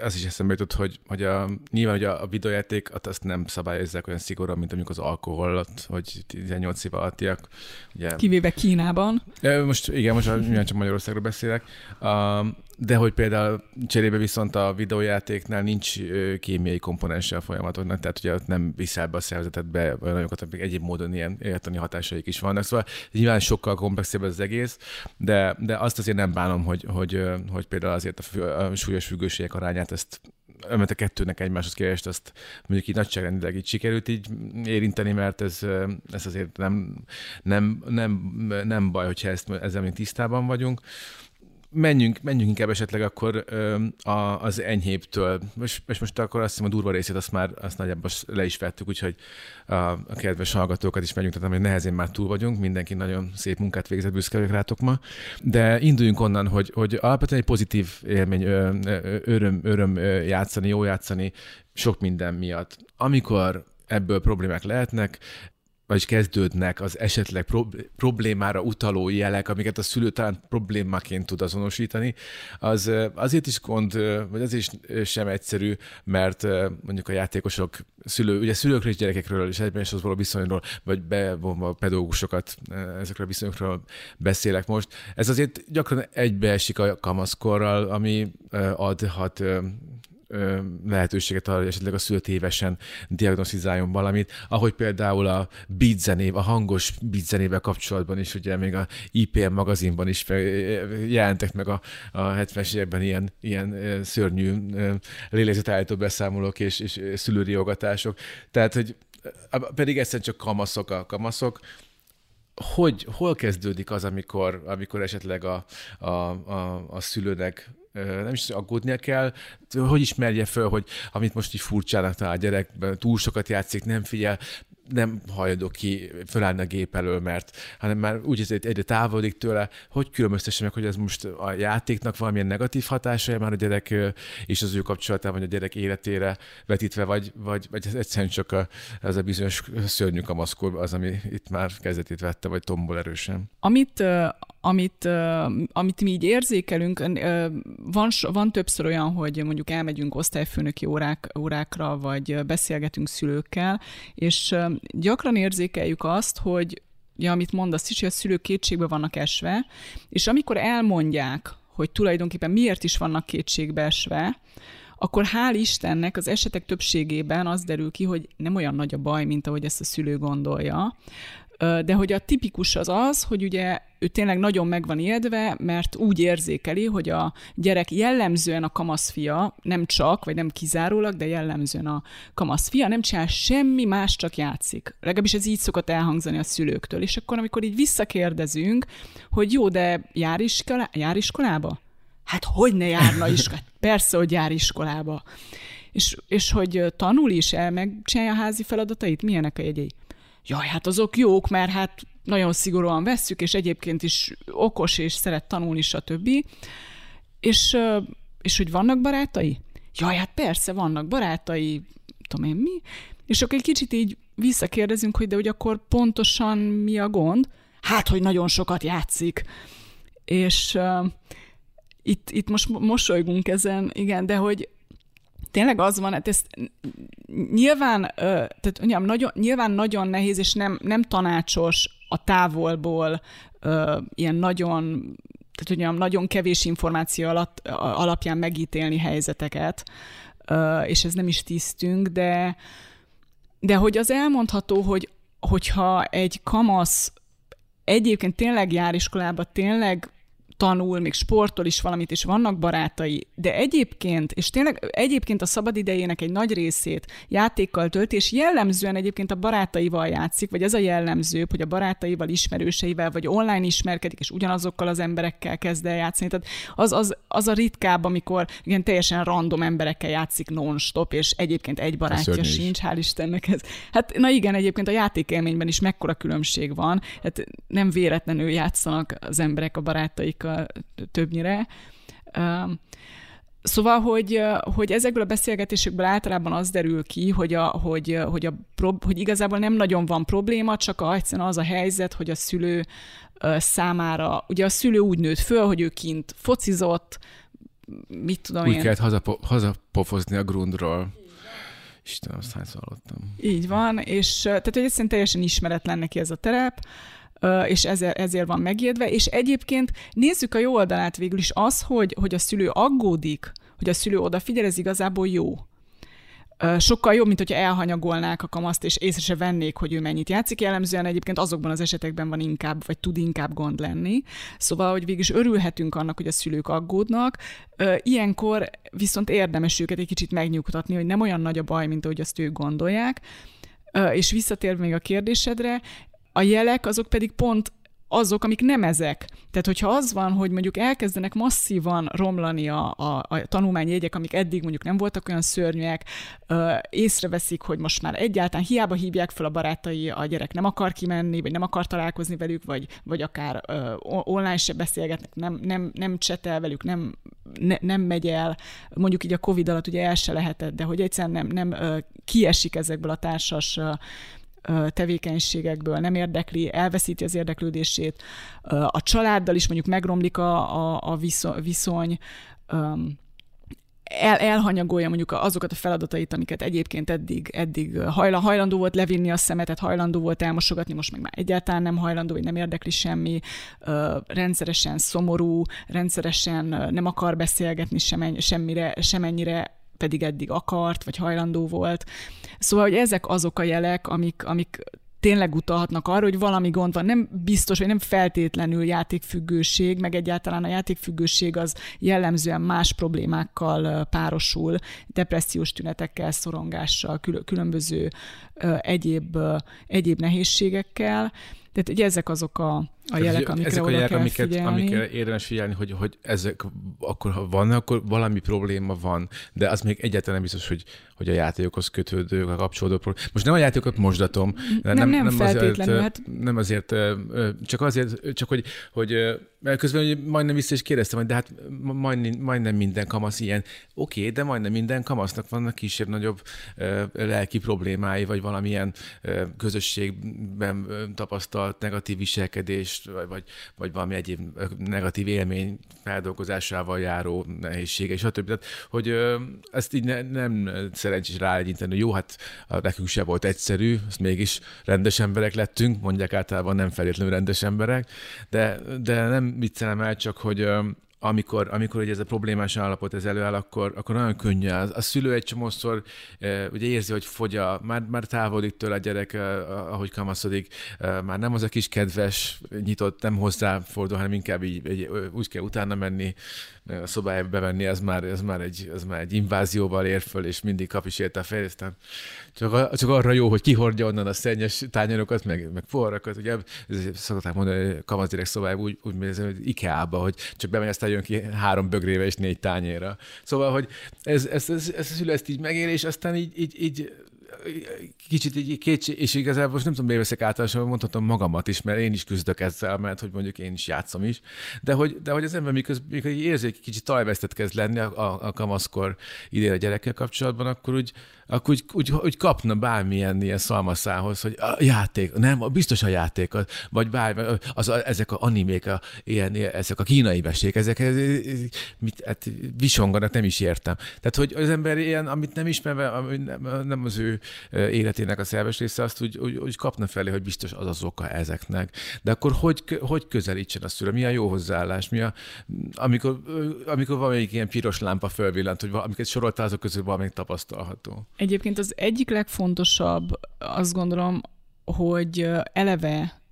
az is eszembe jutott, hogy, hogy a, nyilván hogy a, a videójáték azt nem szabályozzák olyan szigorúan, mint mondjuk az alkoholat, hogy 18 év alattiak. Ugye. Kivéve Kínában. Most igen, most csak Magyarországról beszélek. Um, de hogy például cserébe viszont a videójátéknál nincs kémiai komponense a folyamatoknak, tehát ugye ott nem viszel be a szervezetedbe olyanokat, amik egyéb módon ilyen életani hatásaik is vannak. Szóval nyilván sokkal komplexebb az egész, de, de azt azért nem bánom, hogy, hogy, hogy például azért a, fü- a súlyos függőségek arányát ezt mert a kettőnek egymáshoz képest azt mondjuk így nagyságrendileg így sikerült így érinteni, mert ez, ez azért nem, nem, nem, nem baj, hogyha ezt, ezzel még tisztában vagyunk menjünk, menjünk inkább esetleg akkor ö, a, az enyhéptől. Most, és most akkor azt hiszem a durva részét azt már azt nagyjából le is vettük, úgyhogy a, a kedves hallgatókat is megnyugtatom, hogy nehezén már túl vagyunk, mindenki nagyon szép munkát végzett, büszke vagyok rátok ma, de induljunk onnan, hogy, hogy alapvetően egy pozitív élmény, ö, öröm, öröm játszani, jó játszani, sok minden miatt. Amikor ebből problémák lehetnek, vagyis kezdődnek az esetleg problémára utaló jelek, amiket a szülő talán problémaként tud azonosítani, az azért is gond, vagy azért is sem egyszerű, mert mondjuk a játékosok szülő, ugye szülőkről és gyerekekről és egymáshoz való viszonyról, vagy bevonva pedagógusokat, ezekről a viszonyokról beszélek most. Ez azért gyakran egybeesik a kamaszkorral, ami adhat lehetőséget arra, hogy esetleg a szülött évesen diagnosztizáljon valamit, ahogy például a beat zenév, a hangos beat zenével kapcsolatban is, ugye még a IPM magazinban is jelentek meg a, a 70-es években ilyen, ilyen szörnyű lélegzetállító beszámolók és, és szülőriogatások. Tehát, hogy pedig egyszerűen csak kamaszok a kamaszok, hogy, hol kezdődik az, amikor, amikor esetleg a, a, a, a szülőnek nem is aggódnia kell, hogy ismerje föl, hogy amit most így furcsának talál a gyerek, túl sokat játszik, nem figyel, nem hajlandó ki fölállni a gép elől, mert hanem már úgy ezért egyre távolodik tőle, hogy különböztesse meg, hogy ez most a játéknak valamilyen negatív hatása már a gyerek és az ő kapcsolatában, vagy a gyerek életére vetítve, vagy, vagy, vagy ez egyszerűen csak a, ez a bizonyos szörnyű kamaszkor az, ami itt már kezdetét vette, vagy tombol erősen. Amit amit, amit mi így érzékelünk, van, van többször olyan, hogy mondjuk elmegyünk osztályfőnöki órák, órákra, vagy beszélgetünk szülőkkel, és gyakran érzékeljük azt, hogy ja, amit mondasz is, hogy a szülők kétségbe vannak esve, és amikor elmondják, hogy tulajdonképpen miért is vannak kétségbe esve, akkor hál' Istennek az esetek többségében az derül ki, hogy nem olyan nagy a baj, mint ahogy ezt a szülő gondolja, de hogy a tipikus az az, hogy ugye ő tényleg nagyon meg van ijedve, mert úgy érzékeli, hogy a gyerek jellemzően a kamaszfia, nem csak, vagy nem kizárólag, de jellemzően a kamaszfia nem csinál semmi más, csak játszik. Legalábbis ez így szokott elhangzani a szülőktől. És akkor, amikor így visszakérdezünk, hogy jó, de jár, iskola, jár iskolába? Hát hogy ne járna iskolába? Persze, hogy jár iskolába. És, és hogy tanul is el, megcsinálja a házi feladatait? Milyenek a jegyei? Jaj, hát azok jók, mert hát nagyon szigorúan vesszük, és egyébként is okos, és szeret tanulni, stb. És, és hogy vannak barátai? Jaj, hát persze, vannak barátai, tudom én mi. És akkor egy kicsit így visszakérdezünk, hogy de hogy akkor pontosan mi a gond? Hát, hogy nagyon sokat játszik. És uh, itt, itt most mosolygunk ezen, igen, de hogy tényleg az van, hát ezt nyilván, tehát mondjam, nagyon, nyilván nagyon nehéz, és nem, nem tanácsos a távolból ilyen nagyon tehát mondjam, nagyon kevés információ alatt, alapján megítélni helyzeteket, és ez nem is tisztünk, de, de hogy az elmondható, hogy hogyha egy kamasz egyébként tényleg jár iskolába, tényleg tanul, még sportol is valamit, és vannak barátai, de egyébként, és tényleg egyébként a szabadidejének egy nagy részét játékkal tölt, és jellemzően egyébként a barátaival játszik, vagy ez a jellemző, hogy a barátaival, ismerőseivel, vagy online ismerkedik, és ugyanazokkal az emberekkel kezd el játszani. Tehát az, az, az a ritkább, amikor igen, teljesen random emberekkel játszik non-stop, és egyébként egy barátja sincs, hál' Istennek ez. Hát na igen, egyébként a játékélményben is mekkora különbség van, hát nem véletlenül játszanak az emberek a barátaikkal többnyire. Szóval, hogy, hogy ezekből a beszélgetésekből általában az derül ki, hogy, a, hogy, hogy, a, hogy igazából nem nagyon van probléma, csak a, egyszerűen az a helyzet, hogy a szülő számára, ugye a szülő úgy nőtt föl, hogy ő kint focizott, mit tudom úgy én. Úgy kellett hazapo- hazapofozni a grundról. Istenem, azt hányszor hallottam. Így van, és tehát hogy egyszerűen teljesen ismeretlen neki ez a terep, és ezért, ezért van megérve, és egyébként nézzük a jó oldalát végül is az, hogy, hogy a szülő aggódik, hogy a szülő odafigyel, ez igazából jó sokkal jobb, mint hogyha elhanyagolnák a kamaszt, és észre se vennék, hogy ő mennyit játszik. Jellemzően egyébként azokban az esetekben van inkább, vagy tud inkább gond lenni. Szóval, hogy végig is örülhetünk annak, hogy a szülők aggódnak. Ilyenkor viszont érdemes őket egy kicsit megnyugtatni, hogy nem olyan nagy a baj, mint ahogy azt ők gondolják. És visszatérve még a kérdésedre, a jelek azok pedig pont azok, amik nem ezek. Tehát, hogyha az van, hogy mondjuk elkezdenek masszívan romlani a, a, a tanulmányjegyek, amik eddig mondjuk nem voltak olyan szörnyűek, ö, észreveszik, hogy most már egyáltalán hiába hívják fel a barátai, a gyerek nem akar kimenni, vagy nem akar találkozni velük, vagy, vagy akár ö, online se beszélgetnek, nem, nem, nem csetel velük, nem, ne, nem megy el, mondjuk így a Covid alatt ugye el se lehetett, de hogy egyszerűen nem, nem ö, kiesik ezekből a társas tevékenységekből nem érdekli, elveszíti az érdeklődését, a családdal is mondjuk megromlik a, a, a viszony, el, elhanyagolja mondjuk azokat a feladatait, amiket egyébként eddig, eddig hajlandó volt levinni a szemetet, hajlandó volt elmosogatni, most meg már egyáltalán nem hajlandó, vagy nem érdekli semmi, rendszeresen szomorú, rendszeresen nem akar beszélgetni semmire, semennyire pedig eddig akart, vagy hajlandó volt. Szóval, hogy ezek azok a jelek, amik, amik tényleg utalhatnak arra, hogy valami gond van. Nem biztos, vagy nem feltétlenül játékfüggőség, meg egyáltalán a játékfüggőség az jellemzően más problémákkal párosul, depressziós tünetekkel, szorongással, különböző egyéb, egyéb nehézségekkel. Tehát ugye ezek azok a, a jelek, amikre ezek a jelek, amiket, figyelni. amikre érdemes figyelni, hogy, hogy ezek, akkor ha van, akkor valami probléma van, de az még egyáltalán nem biztos, hogy, hogy a játékokhoz kötődő, a kapcsolódó probléma. Most nem a játékokat mosdatom. Nem, nem, nem, nem. Azért, hát... Nem azért, csak azért, csak hogy, hogy mert közben hogy majdnem vissza is kérdeztem, hogy de hát majdnem, majdnem minden kamasz ilyen. Oké, okay, de majdnem minden kamasznak vannak kisebb-nagyobb lelki problémái, vagy valamilyen közösségben tapasztalt negatív viselkedés, vagy, vagy, vagy valami egyéb negatív élmény feldolgozásával járó nehézsége, stb. Tehát, hogy ezt így ne, nem szerencsés ráegyinteni, hogy jó, hát nekünk se volt egyszerű, azt mégis rendes emberek lettünk, mondják általában nem feltétlenül rendes emberek, de, de nem viccelem el, csak hogy amikor, amikor ugye ez a problémás állapot ez előáll, akkor, akkor nagyon könnyű. A, a szülő egy csomószor e, ugye érzi, hogy fogy a, már, már távolodik tőle a gyerek, e, ahogy kamaszodik, e, már nem az a kis kedves, nyitott, nem hozzáfordul, hanem inkább így, így úgy kell utána menni, a szobájába bevenni, ez már, ez már, egy, ez már egy invázióval ér föl, és mindig kap is érte a fejét, aztán csak, csak arra jó, hogy kihordja onnan a szennyes tányérokat, meg, meg forrakat, ugye szokták mondani, hogy kamaszdirek szobájába úgy, úgy hogy IKEA-ba, hogy csak bemegy, aztán jön ki három bögréve és négy tányéra. Szóval, hogy ez, ez, ez, ez, ez, ez így megér, és aztán így, így, így kicsit így kétség, és igazából most nem tudom, miért veszek általánosan, mondhatom magamat is, mert én is küzdök ezzel, mert hogy mondjuk én is játszom is, de hogy, de hogy az ember miközben, mikor érzi, hogy kicsit talajvesztett kezd lenni a, a, a kamaszkor idén a gyerekkel kapcsolatban, akkor úgy, akkor úgy, úgy, úgy kapna bármilyen ilyen szalmaszához, hogy a játék, nem, biztos a játék, vagy bármi, az, az, ezek a animék, a, ilyen, ezek a kínai mesék, ezek mit, hát visonganak, nem is értem. Tehát, hogy az ember ilyen, amit nem ismerve, nem, nem az ő életének a szerves része, azt úgy, úgy, úgy kapna felé, hogy biztos az az oka ezeknek. De akkor hogy, hogy közelítsen a szülő? Mi a jó hozzáállás? Mi a, amikor, amikor valamelyik ilyen piros lámpa fölvillant, hogy amiket soroltál, azok közül valamelyik tapasztalható? Egyébként az egyik legfontosabb, azt gondolom, hogy eleve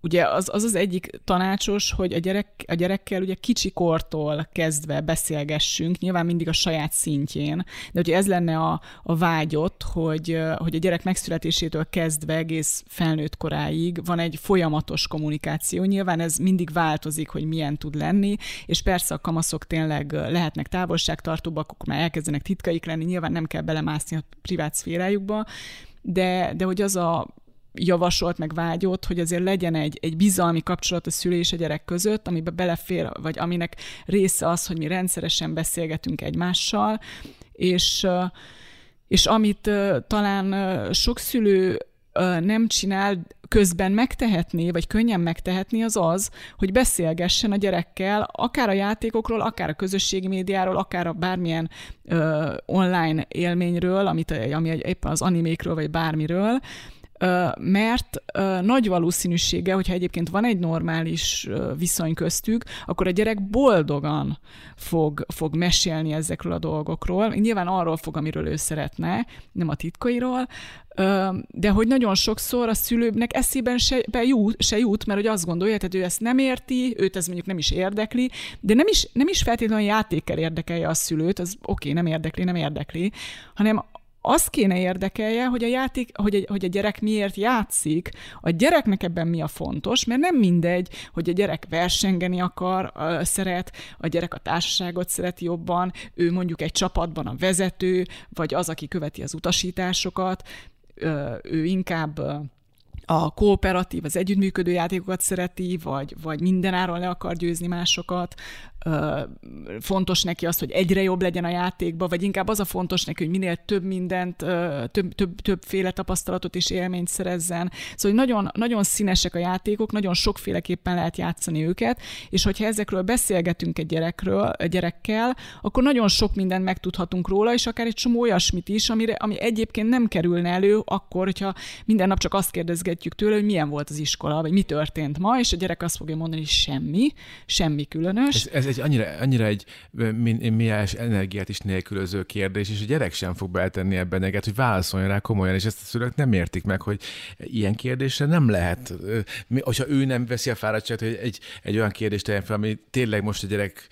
ugye az, az az egyik tanácsos, hogy a, gyerek, a gyerekkel ugye kicsi kortól kezdve beszélgessünk, nyilván mindig a saját szintjén, de ugye ez lenne a, a vágyott, hogy, hogy a gyerek megszületésétől kezdve egész felnőtt koráig van egy folyamatos kommunikáció. Nyilván ez mindig változik, hogy milyen tud lenni, és persze a kamaszok tényleg lehetnek távolságtartóbbak, akkor már elkezdenek titkaik lenni, nyilván nem kell belemászni a privát szférájukba, de, de hogy az a javasolt, meg vágyott, hogy azért legyen egy, egy bizalmi kapcsolat a szülő és a gyerek között, amiben belefér, vagy aminek része az, hogy mi rendszeresen beszélgetünk egymással, és, és amit talán sok szülő nem csinál, közben megtehetné, vagy könnyen megtehetné, az az, hogy beszélgessen a gyerekkel, akár a játékokról, akár a közösségi médiáról, akár a bármilyen ö, online élményről, amit, ami éppen az animékről, vagy bármiről, mert nagy valószínűsége, hogyha egyébként van egy normális viszony köztük, akkor a gyerek boldogan fog, fog mesélni ezekről a dolgokról. Nyilván arról fog, amiről ő szeretne, nem a titkairól, de hogy nagyon sokszor a szülőnek eszében se, jut, se jut, mert hogy azt gondolja, hogy ő ezt nem érti, őt ez mondjuk nem is érdekli, de nem is, nem is feltétlenül játékkel érdekelje a szülőt, az oké, okay, nem érdekli, nem érdekli, hanem azt kéne érdekelje, hogy a játék, hogy a, hogy a gyerek miért játszik, a gyereknek ebben mi a fontos, mert nem mindegy, hogy a gyerek versengeni akar, szeret, a gyerek a társaságot szereti jobban, ő mondjuk egy csapatban a vezető, vagy az, aki követi az utasításokat, ő inkább a kooperatív, az együttműködő játékokat szereti, vagy, vagy mindenáron le akar győzni másokat, fontos neki az, hogy egyre jobb legyen a játékba, vagy inkább az a fontos neki, hogy minél több mindent, több, több, többféle tapasztalatot és élményt szerezzen. Szóval nagyon, nagyon színesek a játékok, nagyon sokféleképpen lehet játszani őket, és hogyha ezekről beszélgetünk egy gyerekről, gyerekkel, akkor nagyon sok mindent megtudhatunk róla, és akár egy csomó olyasmit is, amire, ami egyébként nem kerülne elő akkor, hogyha minden nap csak azt kérdezgetjük tőle, hogy milyen volt az iskola, vagy mi történt ma, és a gyerek azt fogja mondani, hogy semmi, semmi különös. Ez, ez egy annyira, annyira egy miás energiát is nélkülöző kérdés, és a gyerek sem fog beltenni ebben neget, hogy válaszoljon rá komolyan, és ezt a szülők nem értik meg, hogy ilyen kérdésre nem lehet, hogyha ő nem veszi a fáradtságot, hogy egy, egy olyan kérdést tegyen fel, ami tényleg most a gyerek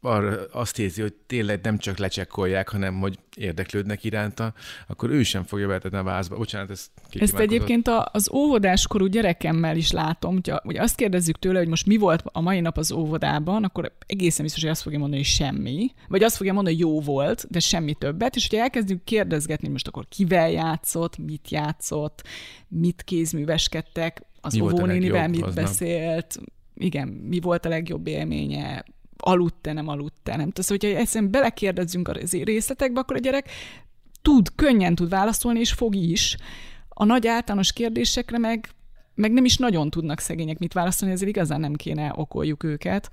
arra azt érzi, hogy tényleg nem csak lecsekkolják, hanem hogy érdeklődnek iránta, akkor ő sem fogja betetni a vázba. Bocsánat, ezt Ezt egyébként az óvodáskorú gyerekemmel is látom, hogyha ugye azt kérdezzük tőle, hogy most mi volt a mai nap az óvodában, akkor egészen biztos, hogy azt fogja mondani, hogy semmi, vagy azt fogja mondani, hogy jó volt, de semmi többet, és hogyha elkezdünk kérdezgetni, hogy most akkor kivel játszott, mit játszott, mit kézműveskedtek, az óvónénivel mit beszélt, igen, mi volt a legjobb élménye, aludt-e, nem aludt-e, nem tudom. Szóval, hogyha egyszerűen belekérdezzünk a részletekbe, akkor a gyerek tud, könnyen tud válaszolni, és fog is. A nagy általános kérdésekre meg, meg nem is nagyon tudnak szegények mit válaszolni, ezért igazán nem kéne okoljuk őket.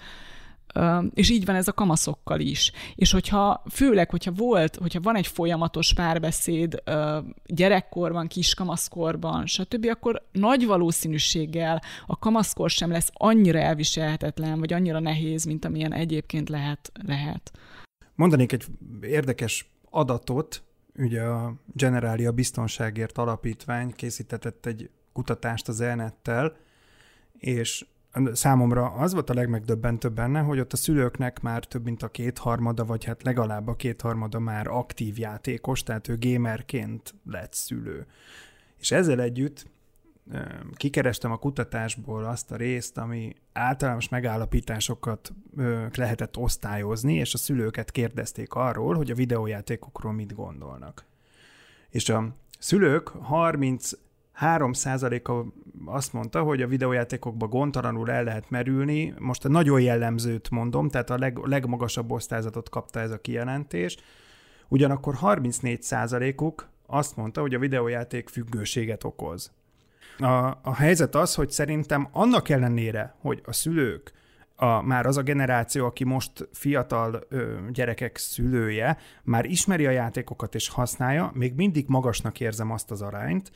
És így van ez a kamaszokkal is. És hogyha, főleg, hogyha volt, hogyha van egy folyamatos párbeszéd gyerekkorban, kiskamaszkorban, stb., akkor nagy valószínűséggel a kamaszkor sem lesz annyira elviselhetetlen, vagy annyira nehéz, mint amilyen egyébként lehet. lehet. Mondanék egy érdekes adatot, ugye a Generalia Biztonságért Alapítvány készítetett egy kutatást az elnettel, és számomra az volt a legmegdöbbentőbb benne, hogy ott a szülőknek már több mint a kétharmada, vagy hát legalább a kétharmada már aktív játékos, tehát ő gamerként lett szülő. És ezzel együtt kikerestem a kutatásból azt a részt, ami általános megállapításokat lehetett osztályozni, és a szülőket kérdezték arról, hogy a videójátékokról mit gondolnak. És a szülők 30 3%-a azt mondta, hogy a videójátékokba gondtalanul el lehet merülni. Most a nagyon jellemzőt mondom, tehát a leg, legmagasabb osztályzatot kapta ez a kijelentés. Ugyanakkor 34%-uk azt mondta, hogy a videójáték függőséget okoz. A, a helyzet az, hogy szerintem annak ellenére, hogy a szülők, a, már az a generáció, aki most fiatal ö, gyerekek szülője, már ismeri a játékokat és használja, még mindig magasnak érzem azt az arányt,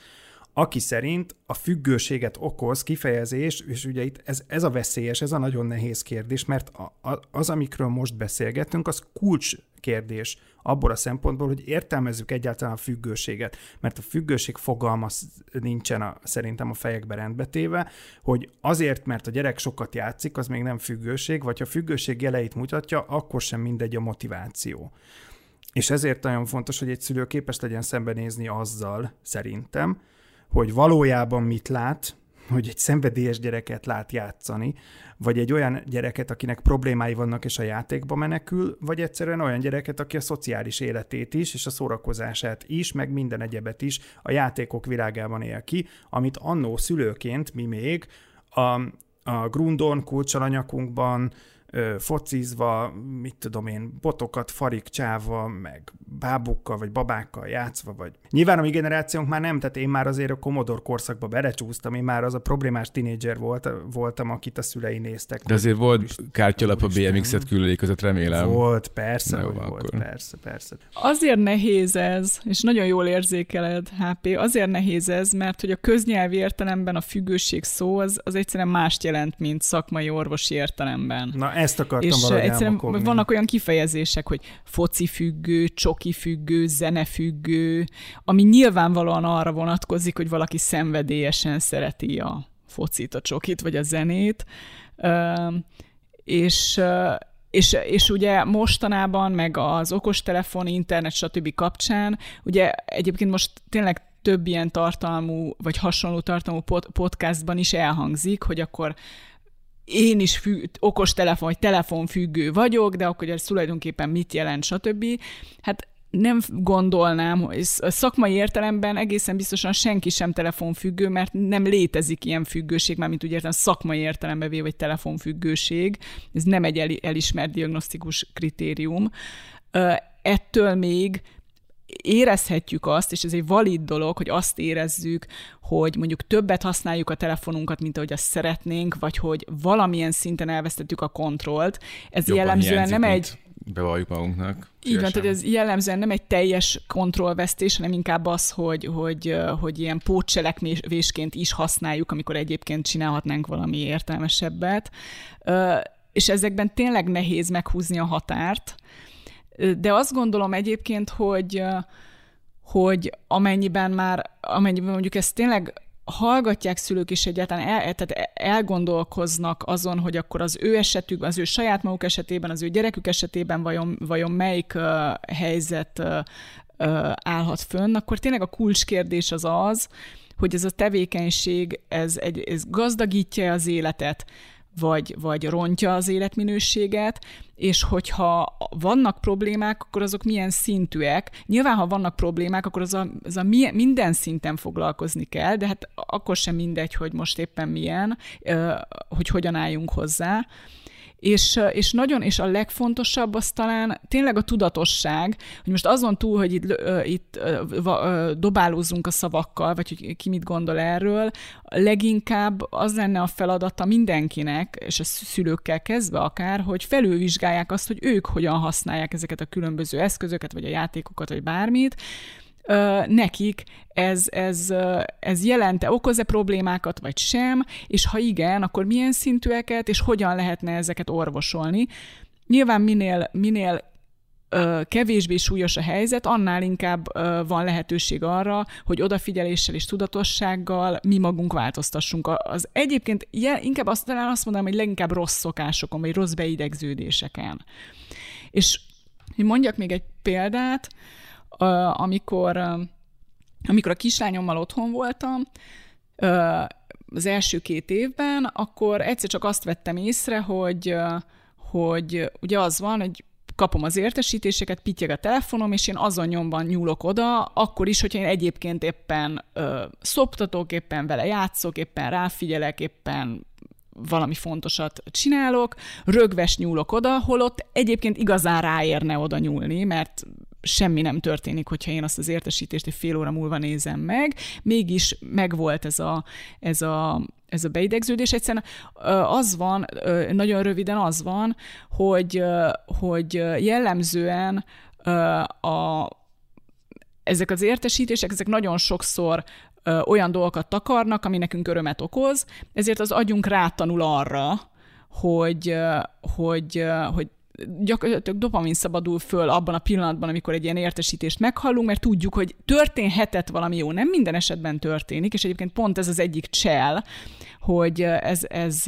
aki szerint a függőséget okoz kifejezés, és ugye itt ez, ez a veszélyes, ez a nagyon nehéz kérdés, mert a, a, az, amikről most beszélgettünk, az kulcs kérdés abból a szempontból, hogy értelmezzük egyáltalán a függőséget, mert a függőség fogalma nincsen a, szerintem a fejekbe rendbetéve, hogy azért, mert a gyerek sokat játszik, az még nem függőség, vagy ha függőség jeleit mutatja, akkor sem mindegy a motiváció. És ezért nagyon fontos, hogy egy szülő képes legyen szembenézni azzal, szerintem, hogy valójában mit lát, hogy egy szenvedélyes gyereket lát játszani, vagy egy olyan gyereket, akinek problémái vannak és a játékba menekül, vagy egyszerűen olyan gyereket, aki a szociális életét is, és a szórakozását is, meg minden egyebet is a játékok világában él ki, amit annó szülőként mi még a, a Grundon, kulcsalanyakunkban, ö, focizva, mit tudom én, botokat farik csávva, meg bábukkal vagy babákkal játszva, vagy nyilván a mi generációnk már nem, tehát én már azért a Commodore korszakba belecsúsztam, én már az a problémás tinédzser volt, voltam, akit a szülei néztek. De azért volt kártyalap a BMX-et külülék között, remélem. Volt, persze, Na jó, volt, akkor. persze, persze. Azért nehéz ez, és nagyon jól érzékeled, HP, azért nehéz ez, mert hogy a köznyelvi értelemben a függőség szó az, az egyszerűen mást jelent, mint szakmai orvosi értelemben. Na ezt akartam és valahogy egyszerűen elmakogni. vannak olyan kifejezések, hogy foci függő, csoki függő, zene függő, ami nyilvánvalóan arra vonatkozik, hogy valaki szenvedélyesen szereti a focit, a csokit vagy a zenét. És ö, és, és ugye mostanában, meg az okostelefon, internet, stb. kapcsán, ugye egyébként most tényleg több ilyen tartalmú, vagy hasonló tartalmú pod- podcastban is elhangzik, hogy akkor én is fű, okos telefon, vagy telefonfüggő vagyok, de akkor ez tulajdonképpen mit jelent, stb. Hát nem gondolnám, hogy szakmai értelemben egészen biztosan senki sem telefonfüggő, mert nem létezik ilyen függőség, mármint úgy értem szakmai értelemben véve, vagy telefonfüggőség. Ez nem egy el- elismert diagnosztikus kritérium. Ettől még érezhetjük azt, és ez egy valid dolog, hogy azt érezzük, hogy mondjuk többet használjuk a telefonunkat, mint ahogy azt szeretnénk, vagy hogy valamilyen szinten elvesztettük a kontrollt. Ez Jobban jellemzően nem egy Bevalljuk magunknak. így van, tehát ez jellemzően nem egy teljes kontrollvesztés, hanem inkább az, hogy, hogy, hogy ilyen pótcselekvésként is használjuk, amikor egyébként csinálhatnánk valami értelmesebbet. És ezekben tényleg nehéz meghúzni a határt, de azt gondolom egyébként, hogy, hogy amennyiben már, amennyiben mondjuk ezt tényleg hallgatják szülők is egyáltalán, el, tehát elgondolkoznak azon, hogy akkor az ő esetük, az ő saját maguk esetében, az ő gyerekük esetében vajon, vajon melyik uh, helyzet uh, állhat fönn, akkor tényleg a kulcskérdés az az, hogy ez a tevékenység, ez, egy, ez gazdagítja az életet, vagy, vagy rontja az életminőséget, és hogyha vannak problémák, akkor azok milyen szintűek. Nyilván, ha vannak problémák, akkor az a, az a milyen, minden szinten foglalkozni kell, de hát akkor sem mindegy, hogy most éppen milyen, hogy hogyan álljunk hozzá. És, és nagyon, és a legfontosabb az talán tényleg a tudatosság, hogy most azon túl, hogy itt, itt dobálózunk a szavakkal, vagy hogy ki mit gondol erről, leginkább az lenne a feladata mindenkinek, és a szülőkkel kezdve akár, hogy felülvizsgálják azt, hogy ők hogyan használják ezeket a különböző eszközöket, vagy a játékokat, vagy bármit, nekik ez, ez, ez jelente, okoz-e problémákat, vagy sem, és ha igen, akkor milyen szintűeket, és hogyan lehetne ezeket orvosolni. Nyilván minél, minél kevésbé súlyos a helyzet, annál inkább van lehetőség arra, hogy odafigyeléssel és tudatossággal mi magunk változtassunk. Az egyébként inkább azt, talán azt mondanám, hogy leginkább rossz szokásokon, vagy rossz beidegződéseken. És mondjak még egy példát, amikor, amikor a kislányommal otthon voltam, az első két évben, akkor egyszer csak azt vettem észre, hogy, hogy ugye az van, hogy kapom az értesítéseket, pittyeg a telefonom, és én azon nyomban nyúlok oda, akkor is, hogyha én egyébként éppen ö, szoptatok, éppen vele játszok, éppen ráfigyelek, éppen valami fontosat csinálok, rögves nyúlok oda, holott egyébként igazán ráérne oda nyúlni, mert semmi nem történik, hogyha én azt az értesítést egy fél óra múlva nézem meg, mégis megvolt ez a, ez a, ez a beidegződés. Egyszerűen az van, nagyon röviden az van, hogy, hogy jellemzően a, ezek az értesítések, ezek nagyon sokszor olyan dolgokat takarnak, ami nekünk örömet okoz, ezért az agyunk rátanul arra, hogy, hogy, hogy gyakorlatilag dopamin szabadul föl abban a pillanatban, amikor egy ilyen értesítést meghallunk, mert tudjuk, hogy történhetett valami jó. Nem minden esetben történik, és egyébként pont ez az egyik csel, hogy ez, ez,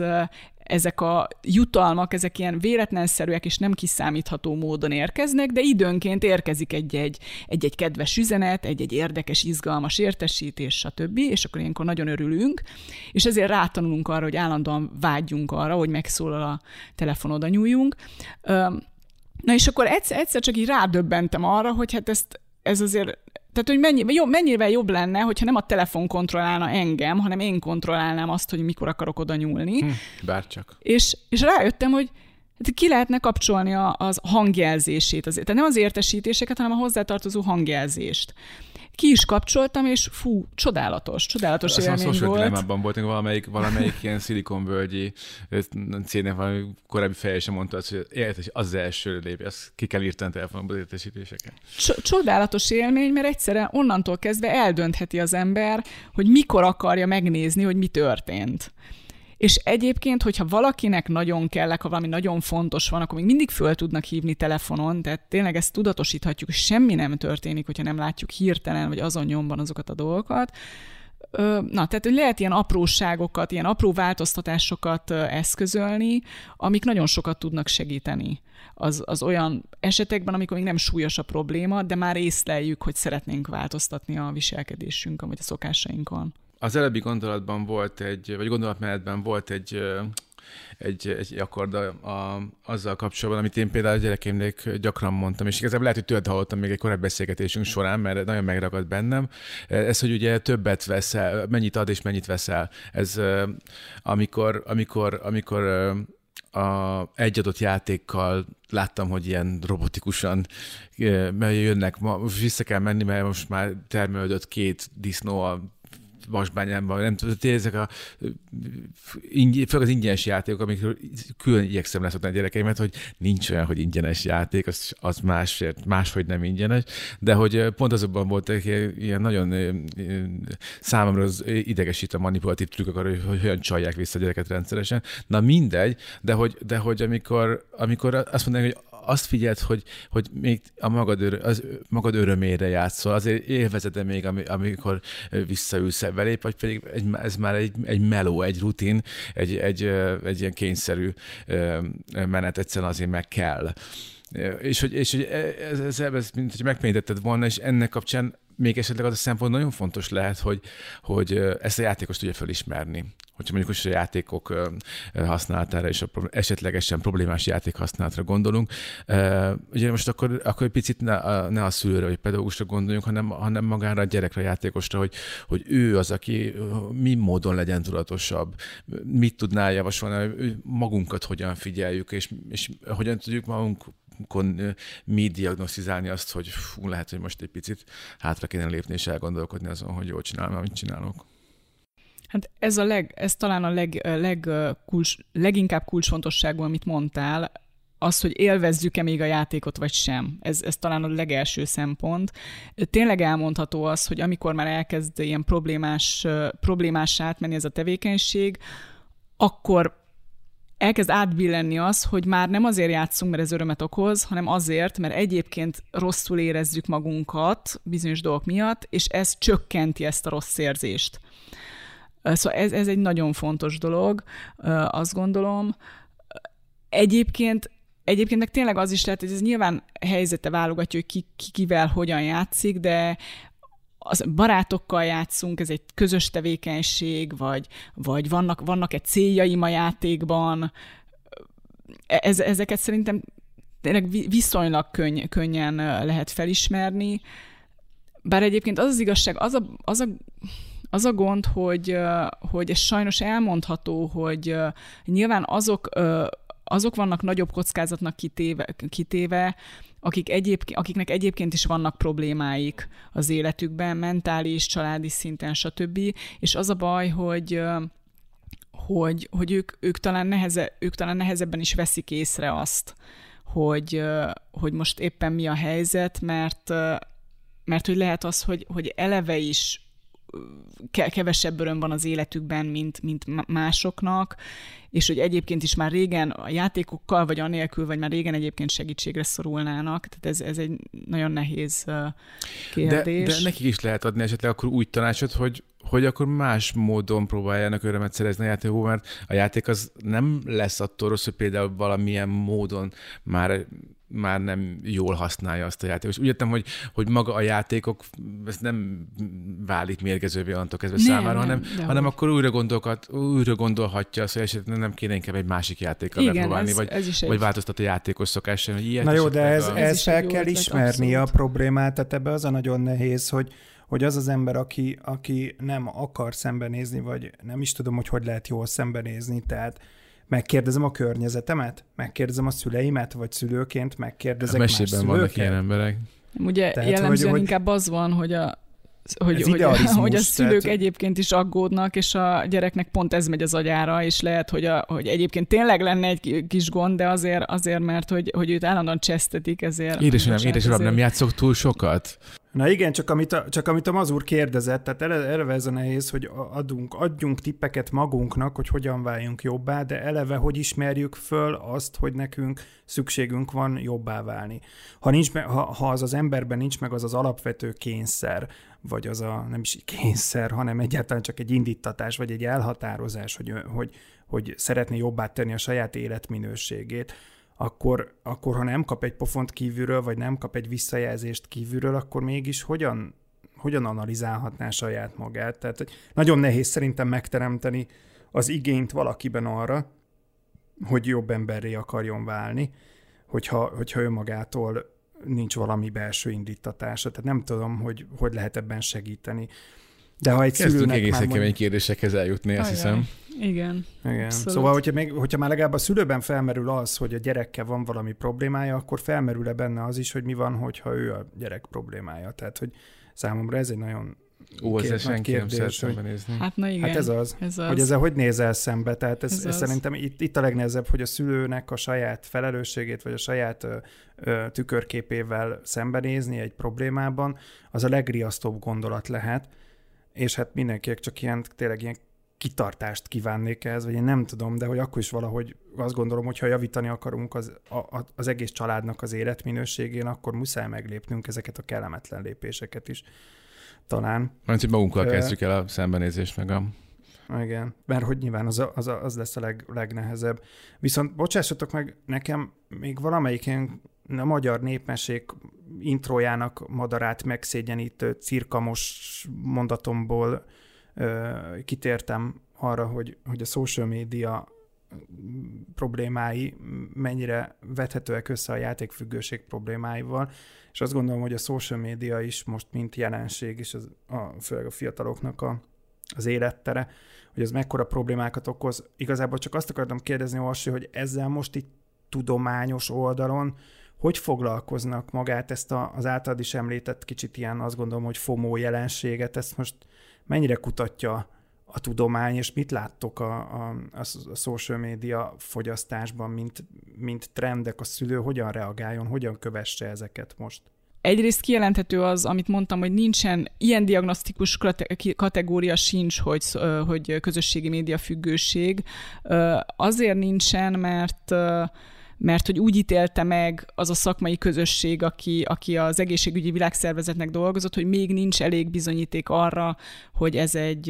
ezek a jutalmak, ezek ilyen véletlenszerűek és nem kiszámítható módon érkeznek, de időnként érkezik egy-egy, egy-egy kedves üzenet, egy-egy érdekes, izgalmas értesítés, stb., és akkor ilyenkor nagyon örülünk, és ezért rátanulunk arra, hogy állandóan vágyjunk arra, hogy megszólal a telefonoda nyújjunk. Na és akkor egyszer, egyszer csak így rádöbbentem arra, hogy hát ezt, ez azért tehát, hogy mennyi, jobb, mennyivel jobb lenne, hogyha nem a telefon kontrollálna engem, hanem én kontrollálnám azt, hogy mikor akarok oda nyúlni. Hm, bárcsak. És, és rájöttem, hogy hát ki lehetne kapcsolni a, az hangjelzését. Azért. Tehát nem az értesítéseket, hanem a hozzátartozó hangjelzést ki is kapcsoltam, és fú, csodálatos, csodálatos Azt élmény volt. dilemmában voltunk, valamelyik, valamelyik ilyen szilikonvölgyi cégnek valami korábbi feje sem mondta azt, hogy értes, az, az első lépés, azt ki kell írtani telefonban az értesítéseket. Csodálatos élmény, mert egyszerűen onnantól kezdve eldöntheti az ember, hogy mikor akarja megnézni, hogy mi történt. És egyébként, hogyha valakinek nagyon kellek, ha valami nagyon fontos van, akkor még mindig föl tudnak hívni telefonon, tehát tényleg ezt tudatosíthatjuk, hogy semmi nem történik, hogyha nem látjuk hirtelen, vagy azon nyomban azokat a dolgokat. Na, tehát hogy lehet ilyen apróságokat, ilyen apró változtatásokat eszközölni, amik nagyon sokat tudnak segíteni az, az olyan esetekben, amikor még nem súlyos a probléma, de már észleljük, hogy szeretnénk változtatni a viselkedésünkön, vagy a szokásainkon. Az előbbi gondolatban volt egy, vagy gondolatmenetben volt egy, egy, egy akkord a, a, azzal kapcsolatban, amit én például a gyerekeimnek gyakran mondtam, és igazából lehet, hogy tőled hallottam még egy korábbi beszélgetésünk során, mert nagyon megragad bennem. Ez, hogy ugye többet veszel, mennyit ad és mennyit veszel. Ez amikor, amikor, amikor a egy adott játékkal láttam, hogy ilyen robotikusan mert jönnek, ma, vissza kell menni, mert most már termelődött két disznó a vasbányában, nem tudom, ezek a főleg az ingyenes játékok, amikről külön igyekszem leszokni a gyerekeimet, hogy nincs olyan, hogy ingyenes játék, az, az másért, máshogy nem ingyenes, de hogy pont azokban voltak ilyen nagyon számomra az idegesít a manipulatív trükkök arra, hogy hogyan csalják vissza a gyereket rendszeresen. Na mindegy, de hogy, de hogy amikor, amikor azt mondanak, hogy azt figyelt, hogy, hogy még a magad, örö, az, magad örömére játszol, azért élvezete még, amikor visszaülsz belép, vagy pedig egy, ez már egy, egy meló, egy rutin, egy, egy, egy ilyen kényszerű menet egyszerűen azért meg kell. És hogy, és hogy ez, ez, ez, mint hogy megpéntetted volna, és ennek kapcsán még esetleg az a szempont nagyon fontos lehet, hogy, hogy ezt a játékos tudja felismerni. Hogyha mondjuk is a játékok használatára és a esetlegesen problémás játék használatra gondolunk, ugye most akkor, akkor egy picit ne, ne a szülőre vagy pedagógusra gondoljunk, hanem, hanem magára a gyerekre, a játékosra, hogy, hogy ő az, aki mi módon legyen tudatosabb, mit tudná javasolni, magunkat hogyan figyeljük, és, és hogyan tudjuk magunk mi diagnosztizálni azt, hogy fú, lehet, hogy most egy picit hátra kéne lépni és elgondolkodni azon, hogy jól csinálom, amit csinálok. Hát ez, a leg, ez talán a leg, leg, kulcs, leginkább kulcsfontosságú, amit mondtál, az, hogy élvezzük-e még a játékot, vagy sem. Ez, ez talán a legelső szempont. Tényleg elmondható az, hogy amikor már elkezd ilyen problémás, problémás átmenni ez a tevékenység, akkor elkezd átbillenni az, hogy már nem azért játszunk, mert ez örömet okoz, hanem azért, mert egyébként rosszul érezzük magunkat bizonyos dolgok miatt, és ez csökkenti ezt a rossz érzést. Szóval ez, ez egy nagyon fontos dolog, azt gondolom. Egyébként Egyébként meg tényleg az is lehet, hogy ez nyilván helyzete válogatja, hogy ki, ki kivel hogyan játszik, de az barátokkal játszunk, ez egy közös tevékenység, vagy, vagy vannak, vannak egy céljaim a játékban, ez, ezeket szerintem tényleg viszonylag könny, könnyen lehet felismerni, bár egyébként az az igazság, az a, az a, az a gond, hogy, hogy ez sajnos elmondható, hogy nyilván azok, azok vannak nagyobb kockázatnak kitéve, kitéve akik egyéb, akiknek egyébként is vannak problémáik az életükben, mentális, családi szinten, stb. És az a baj, hogy hogy, hogy ők, ők, talán neheze, ők talán nehezebben is veszik észre azt, hogy, hogy most éppen mi a helyzet, mert, mert hogy lehet az, hogy, hogy eleve is kevesebb öröm van az életükben, mint, mint másoknak, és hogy egyébként is már régen a játékokkal, vagy anélkül, vagy már régen egyébként segítségre szorulnának. Tehát ez, ez egy nagyon nehéz kérdés. De, de nekik is lehet adni esetleg akkor úgy tanácsot, hogy, hogy akkor más módon próbáljanak örömet szerezni a játékból, mert a játék az nem lesz attól rossz, hogy például valamilyen módon már már nem jól használja azt a játékot. És úgy értem, hogy, hogy maga a játékok, ez nem válik mérgezővé onnantól kezdve nem, számára, nem, hanem, hanem akkor újra, gondolkat, újra gondolhatja azt, hogy esetleg nem kéne inkább egy másik játékkal Igen, megpróbálni, ez, vagy, ez is vagy egy... változtat a játékos szokáson. Hogy ilyet Na jó, de ez, a... ez, ez fel kell ismerni abszolút. a problémát, tehát ebbe az a nagyon nehéz, hogy hogy az az ember, aki, aki nem akar szembenézni, vagy nem is tudom, hogy hogy lehet jól szembenézni, tehát megkérdezem a környezetemet, megkérdezem a szüleimet, vagy szülőként megkérdezek a más szülőket. vannak ilyen emberek. Ugye Tehát, jellemzően hogy, inkább az van, hogy a hogy, hogy, hogy a szülők tehát... egyébként is aggódnak, és a gyereknek pont ez megy az agyára, és lehet, hogy, a, hogy egyébként tényleg lenne egy kis gond, de azért, azért mert hogy, hogy őt állandóan csesztetik, ezért... Édesem, édesem, nem játszok túl sokat? Na igen, csak amit a, csak amit a Mazur kérdezett, tehát eleve, ez a nehéz, hogy adunk, adjunk tippeket magunknak, hogy hogyan váljunk jobbá, de eleve hogy ismerjük föl azt, hogy nekünk szükségünk van jobbá válni. Ha, nincs, ha, ha az az emberben nincs meg az az alapvető kényszer, vagy az a nem is kényszer, hanem egyáltalán csak egy indítatás, vagy egy elhatározás, hogy, hogy, hogy szeretné jobbá tenni a saját életminőségét, akkor, akkor ha nem kap egy pofont kívülről, vagy nem kap egy visszajelzést kívülről, akkor mégis hogyan, hogyan analizálhatná saját magát? Tehát nagyon nehéz szerintem megteremteni az igényt valakiben arra, hogy jobb emberré akarjon válni, hogyha, hogyha önmagától nincs valami belső indítatása. Tehát nem tudom, hogy hogy lehet ebben segíteni. De ha egy Kezdtünk szülőnek egészen kemény mond... kérdésekhez eljutni, azt hiszem. Igen. Igen. Szóval, hogyha, még, hogyha már legalább a szülőben felmerül az, hogy a gyerekkel van valami problémája, akkor felmerül-e benne az is, hogy mi van, hogyha ő a gyerek problémája. Tehát, hogy számomra ez egy nagyon Ó, ezzel senki kérdés, nem szembenézni. Hát na igen. Hát ez az, ez az. hogy ezzel hogy nézel szembe. Tehát ez, ez, ez szerintem itt, itt a legnehezebb, hogy a szülőnek a saját felelősségét, vagy a saját ö, ö, tükörképével szembenézni egy problémában, az a legriasztóbb gondolat lehet, és hát mindenkinek csak ilyen, tényleg ilyen kitartást kívánnék ehhez, vagy én nem tudom, de hogy akkor is valahogy azt gondolom, hogy ha javítani akarunk az, a, az egész családnak az életminőségén, akkor muszáj meglépnünk ezeket a kellemetlen lépéseket is talán. Mert hogy magunkkal kezdjük el a szembenézést, meg a... Igen, mert hogy nyilván az, a, az, a, az lesz a leg, legnehezebb. Viszont bocsássatok meg, nekem még valamelyik ilyen a magyar népmesék introjának madarát megszégyenítő cirkamos mondatomból kitértem arra, hogy, hogy a social media problémái mennyire vethetőek össze a játékfüggőség problémáival, és azt gondolom, hogy a social media is most mint jelenség, és az, a, főleg a fiataloknak a, az élettere, hogy ez mekkora problémákat okoz. Igazából csak azt akartam kérdezni, Orsi, hogy ezzel most itt tudományos oldalon hogy foglalkoznak magát ezt a, az általad is említett kicsit ilyen, azt gondolom, hogy FOMO jelenséget, ezt most mennyire kutatja a tudomány, és mit láttok a, a, a social media fogyasztásban, mint, mint trendek, a szülő hogyan reagáljon, hogyan kövesse ezeket most? Egyrészt kijelenthető az, amit mondtam, hogy nincsen ilyen diagnosztikus kategória sincs, hogy, hogy közösségi média függőség. Azért nincsen, mert mert hogy úgy ítélte meg az a szakmai közösség, aki, aki az egészségügyi világszervezetnek dolgozott, hogy még nincs elég bizonyíték arra, hogy ez egy,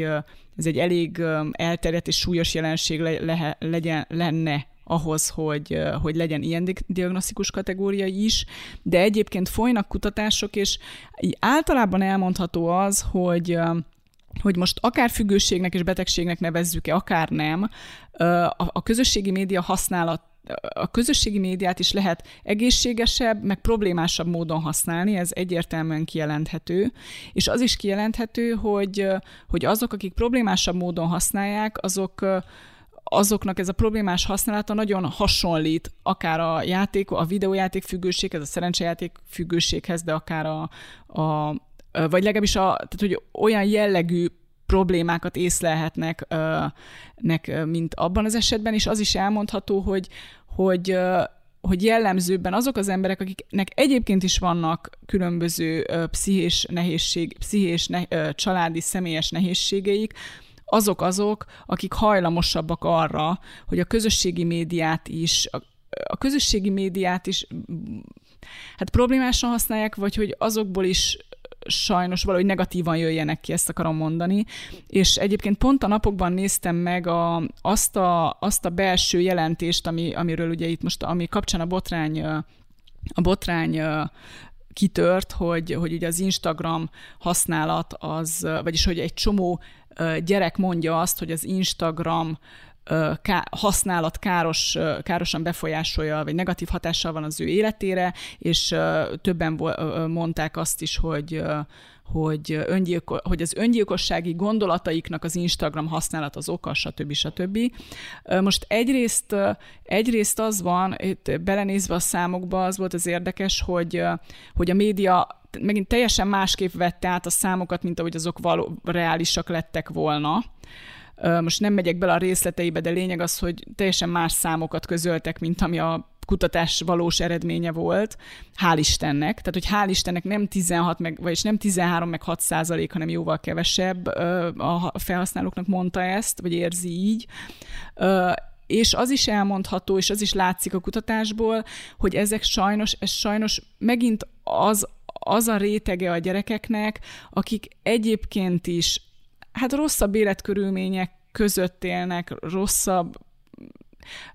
ez egy elég elterjedt és súlyos jelenség le, le, legyen, lenne ahhoz, hogy, hogy legyen ilyen diagnosztikus kategória is, de egyébként folynak kutatások, és általában elmondható az, hogy hogy most akár függőségnek és betegségnek nevezzük-e, akár nem, a közösségi média használat a közösségi médiát is lehet egészségesebb, meg problémásabb módon használni, ez egyértelműen kijelenthető, és az is kijelenthető, hogy, hogy azok, akik problémásabb módon használják, azok azoknak ez a problémás használata nagyon hasonlít, akár a játék, a videójáték függőséghez, a szerencsejáték függőséghez, de akár a, a vagy legalábbis a, tehát, hogy olyan jellegű problémákat észlelhetnek, nek, mint abban az esetben, és az is elmondható, hogy, hogy hogy jellemzőbben azok az emberek, akiknek egyébként is vannak különböző pszichés nehézség, pszichés ne, családi, személyes nehézségeik, azok azok, akik hajlamosabbak arra, hogy a közösségi médiát is, a, a közösségi médiát is hát problémásan használják, vagy hogy azokból is sajnos valahogy negatívan jöjjenek ki, ezt akarom mondani. És egyébként pont a napokban néztem meg a, azt, a, azt a belső jelentést, ami, amiről ugye itt most, ami kapcsán a botrány, a botrány kitört, hogy, hogy ugye az Instagram használat az, vagyis hogy egy csomó gyerek mondja azt, hogy az Instagram használat káros, károsan befolyásolja, vagy negatív hatással van az ő életére, és többen mondták azt is, hogy hogy, öngyilko- hogy az öngyilkossági gondolataiknak az Instagram használat az oka, stb. stb. Most egyrészt, egyrészt az van, itt belenézve a számokba, az volt az érdekes, hogy, hogy a média megint teljesen másképp vette át a számokat, mint ahogy azok való, reálisak lettek volna. Most nem megyek bele a részleteibe, de lényeg az, hogy teljesen más számokat közöltek, mint ami a kutatás valós eredménye volt, hál' Istennek. Tehát, hogy hál' Istennek nem 16, meg, vagyis nem 13 meg 6 százalék, hanem jóval kevesebb a felhasználóknak mondta ezt, vagy érzi így. És az is elmondható, és az is látszik a kutatásból, hogy ezek sajnos, ez sajnos megint az, az a rétege a gyerekeknek, akik egyébként is hát rosszabb életkörülmények között élnek, rosszabb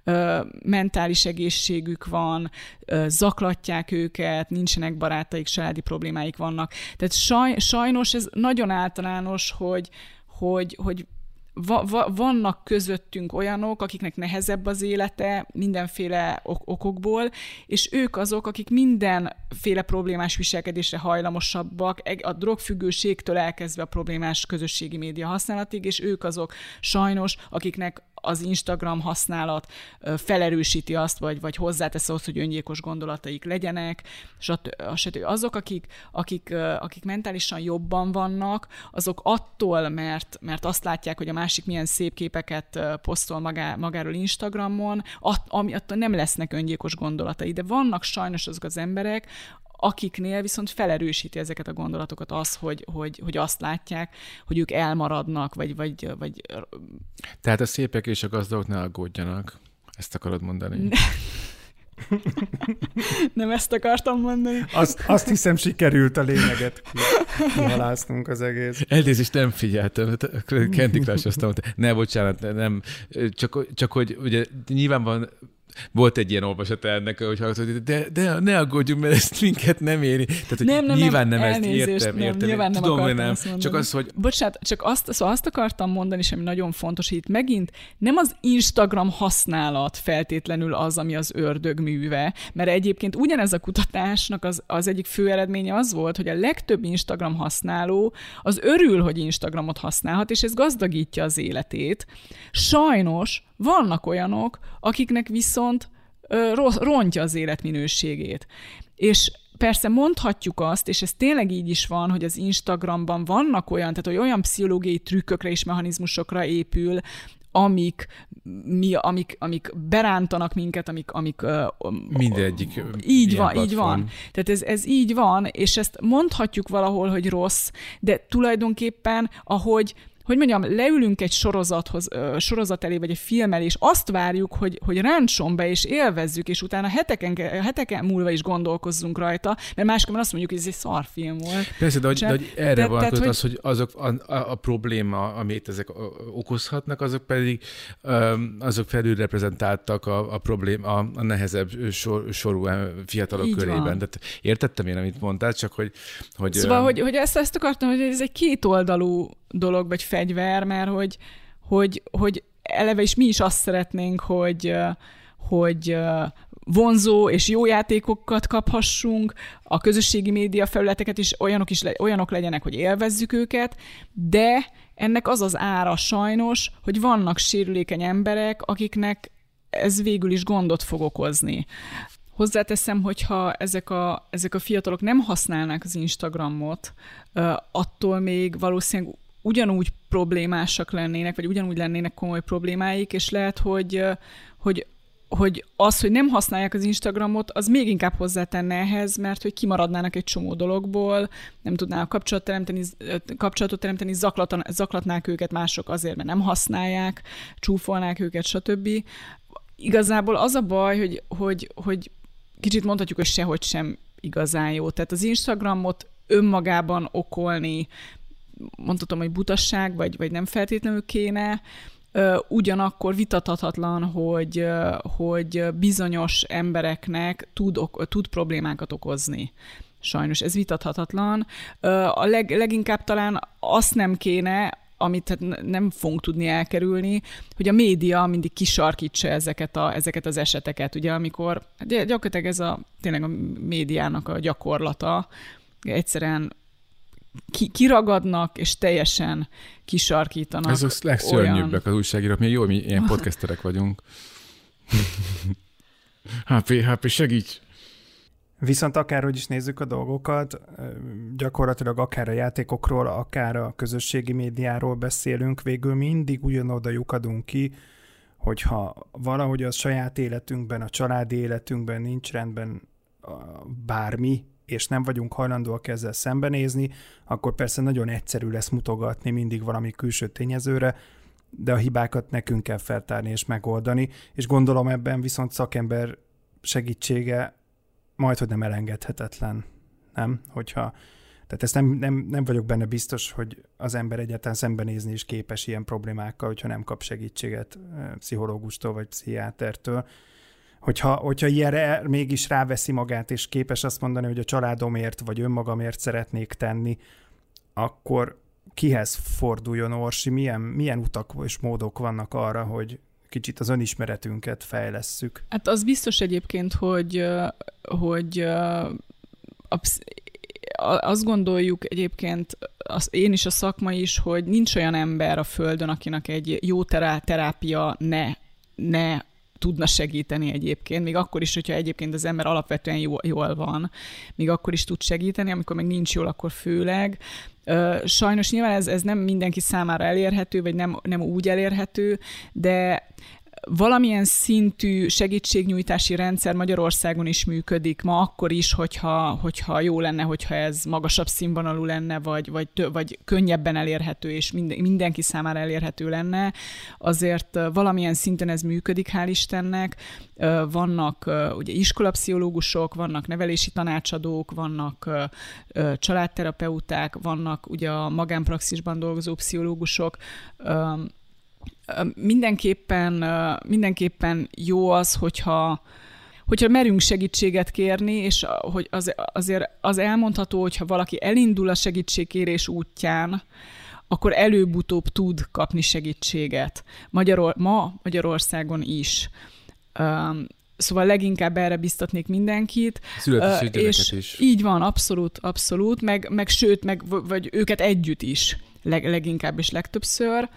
ö, mentális egészségük van, ö, zaklatják őket, nincsenek barátaik, családi problémáik vannak. Tehát saj, sajnos ez nagyon általános, hogy, hogy, hogy va, va, vannak közöttünk olyanok, akiknek nehezebb az élete mindenféle ok- okokból, és ők azok, akik mindenféle problémás viselkedésre hajlamosabbak, a drogfüggőségtől elkezdve a problémás közösségi média használatig, és ők azok sajnos, akiknek az Instagram használat felerősíti azt, vagy, vagy hozzátesz ahhoz, hogy öngyilkos gondolataik legyenek, stb. Azok, akik, akik, akik mentálisan jobban vannak, azok attól, mert, mert azt látják, hogy a másik milyen szép képeket posztol magá, magáról Instagramon, att, ami attól nem lesznek öngyilkos gondolatai. De vannak sajnos azok az emberek, akiknél viszont felerősíti ezeket a gondolatokat az, hogy, hogy, hogy azt látják, hogy ők elmaradnak, vagy, vagy, vagy... Tehát a szépek és a gazdagok ne aggódjanak. Ezt akarod mondani? Nem ezt akartam mondani. Azt, azt hiszem, sikerült a lényeget kihalásznunk az egész. Elnézést, nem figyeltem. Candy Crush azt mondta. Ne, bocsánat, nem. Csak, csak hogy ugye nyilván van volt egy ilyen olvasat ennek, hogy hallgatod, de, de ne aggódjunk, mert ezt minket nem éri. Tehát, hogy nem, nem, nyilván nem, nem ezt értem, nem, értem. Nyilván nem Tudom, hogy nem. Csak az, hogy... Bocsánat, csak azt, szóval azt akartam mondani, és ami nagyon fontos, hogy itt megint nem az Instagram használat feltétlenül az, ami az ördög műve, mert egyébként ugyanez a kutatásnak az, az egyik fő eredménye az volt, hogy a legtöbb Instagram használó az örül, hogy Instagramot használhat, és ez gazdagítja az életét. Sajnos vannak olyanok, akiknek viszont rontja az életminőségét. És persze mondhatjuk azt, és ez tényleg így is van, hogy az Instagramban vannak olyan, tehát hogy olyan pszichológiai trükkökre és mechanizmusokra épül, amik, mi, amik, amik berántanak minket, amik... amik Mindegyik Így van, platform. így van. Tehát ez, ez így van, és ezt mondhatjuk valahol, hogy rossz, de tulajdonképpen, ahogy hogy mondjam, leülünk egy sorozathoz, sorozat elé, vagy egy film elé, és azt várjuk, hogy, hogy ráncson be, és élvezzük, és utána heteken, heteken múlva is gondolkozzunk rajta, mert máskor azt mondjuk, hogy ez egy szarfilm volt. Persze, de, hogy, de, hogy erre de, van tehát, hogy... az, hogy azok a, a, a probléma, amit ezek okozhatnak, azok pedig azok felülreprezentáltak a, a probléma, a, a nehezebb sor, sorú fiatalok Így körében. Van. Tehát értettem én, amit mondtál, csak hogy... hogy szóval, hogy, hogy ezt, ezt akartam, hogy ez egy kétoldalú dolog, vagy fegyver, mert hogy, hogy, hogy eleve is mi is azt szeretnénk, hogy, hogy vonzó és jó játékokat kaphassunk, a közösségi média felületeket is olyanok, is olyanok legyenek, hogy élvezzük őket, de ennek az az ára sajnos, hogy vannak sérülékeny emberek, akiknek ez végül is gondot fog okozni. Hozzáteszem, hogyha ezek a, ezek a fiatalok nem használnák az Instagramot, attól még valószínűleg ugyanúgy problémásak lennének, vagy ugyanúgy lennének komoly problémáik, és lehet, hogy, hogy hogy az, hogy nem használják az Instagramot, az még inkább hozzátenne ehhez, mert hogy kimaradnának egy csomó dologból, nem tudnának kapcsolatot teremteni, kapcsolatot teremteni zaklatnák őket mások azért, mert nem használják, csúfolnák őket, stb. Igazából az a baj, hogy, hogy, hogy kicsit mondhatjuk, hogy sehogy sem igazán jó. Tehát az Instagramot önmagában okolni, mondhatom, hogy butasság, vagy, vagy nem feltétlenül kéne, ugyanakkor vitathatatlan, hogy, hogy bizonyos embereknek tud, tud problémákat okozni. Sajnos ez vitathatatlan. A leg, leginkább talán azt nem kéne, amit hát nem fogunk tudni elkerülni, hogy a média mindig kisarkítsa ezeket, a, ezeket az eseteket, ugye, amikor hát gyakorlatilag ez a, tényleg a médiának a gyakorlata, egyszerűen ki, kiragadnak, és teljesen kisarkítanak. Ez a legszörnyűbbek olyan... az újságírók, mi jó, mi ilyen podcasterek vagyunk. HP, HP, segíts! Viszont akárhogy is nézzük a dolgokat, gyakorlatilag akár a játékokról, akár a közösségi médiáról beszélünk, végül mindig ugyanoda lyukadunk ki, hogyha valahogy a saját életünkben, a családi életünkben nincs rendben bármi, és nem vagyunk hajlandóak ezzel szembenézni, akkor persze nagyon egyszerű lesz mutogatni mindig valami külső tényezőre, de a hibákat nekünk kell feltárni és megoldani, és gondolom ebben viszont szakember segítsége majd, hogy nem elengedhetetlen, nem? Hogyha, tehát ezt nem, nem, nem vagyok benne biztos, hogy az ember egyáltalán szembenézni is képes ilyen problémákkal, hogyha nem kap segítséget eh, pszichológustól vagy pszichiátertől hogyha, hogyha ilyenre mégis ráveszi magát, és képes azt mondani, hogy a családomért vagy önmagamért szeretnék tenni, akkor kihez forduljon Orsi, milyen, milyen utak és módok vannak arra, hogy kicsit az önismeretünket fejlesszük? Hát az biztos egyébként, hogy, hogy a, azt gondoljuk egyébként, az, én is a szakma is, hogy nincs olyan ember a Földön, akinek egy jó terápia ne, ne tudna segíteni egyébként, még akkor is, hogyha egyébként az ember alapvetően jól, jól van, még akkor is tud segíteni, amikor meg nincs jól, akkor főleg. Sajnos nyilván ez, ez nem mindenki számára elérhető, vagy nem, nem úgy elérhető, de valamilyen szintű segítségnyújtási rendszer Magyarországon is működik ma, akkor is, hogyha, hogyha jó lenne, hogyha ez magasabb színvonalú lenne, vagy, vagy, vagy könnyebben elérhető, és minden, mindenki számára elérhető lenne. Azért valamilyen szinten ez működik, hál' Istennek. Vannak ugye iskolapszichológusok, vannak nevelési tanácsadók, vannak családterapeuták, vannak ugye a magánpraxisban dolgozó pszichológusok, mindenképpen, mindenképpen jó az, hogyha hogyha merünk segítséget kérni, és hogy az, azért az elmondható, hogyha valaki elindul a segítségkérés útján, akkor előbb-utóbb tud kapni segítséget. Magyaror, ma Magyarországon is. Szóval leginkább erre biztatnék mindenkit. Születési uh, és is. Így van, abszolút, abszolút, meg, meg sőt, meg, vagy őket együtt is leg, leginkább és legtöbbször.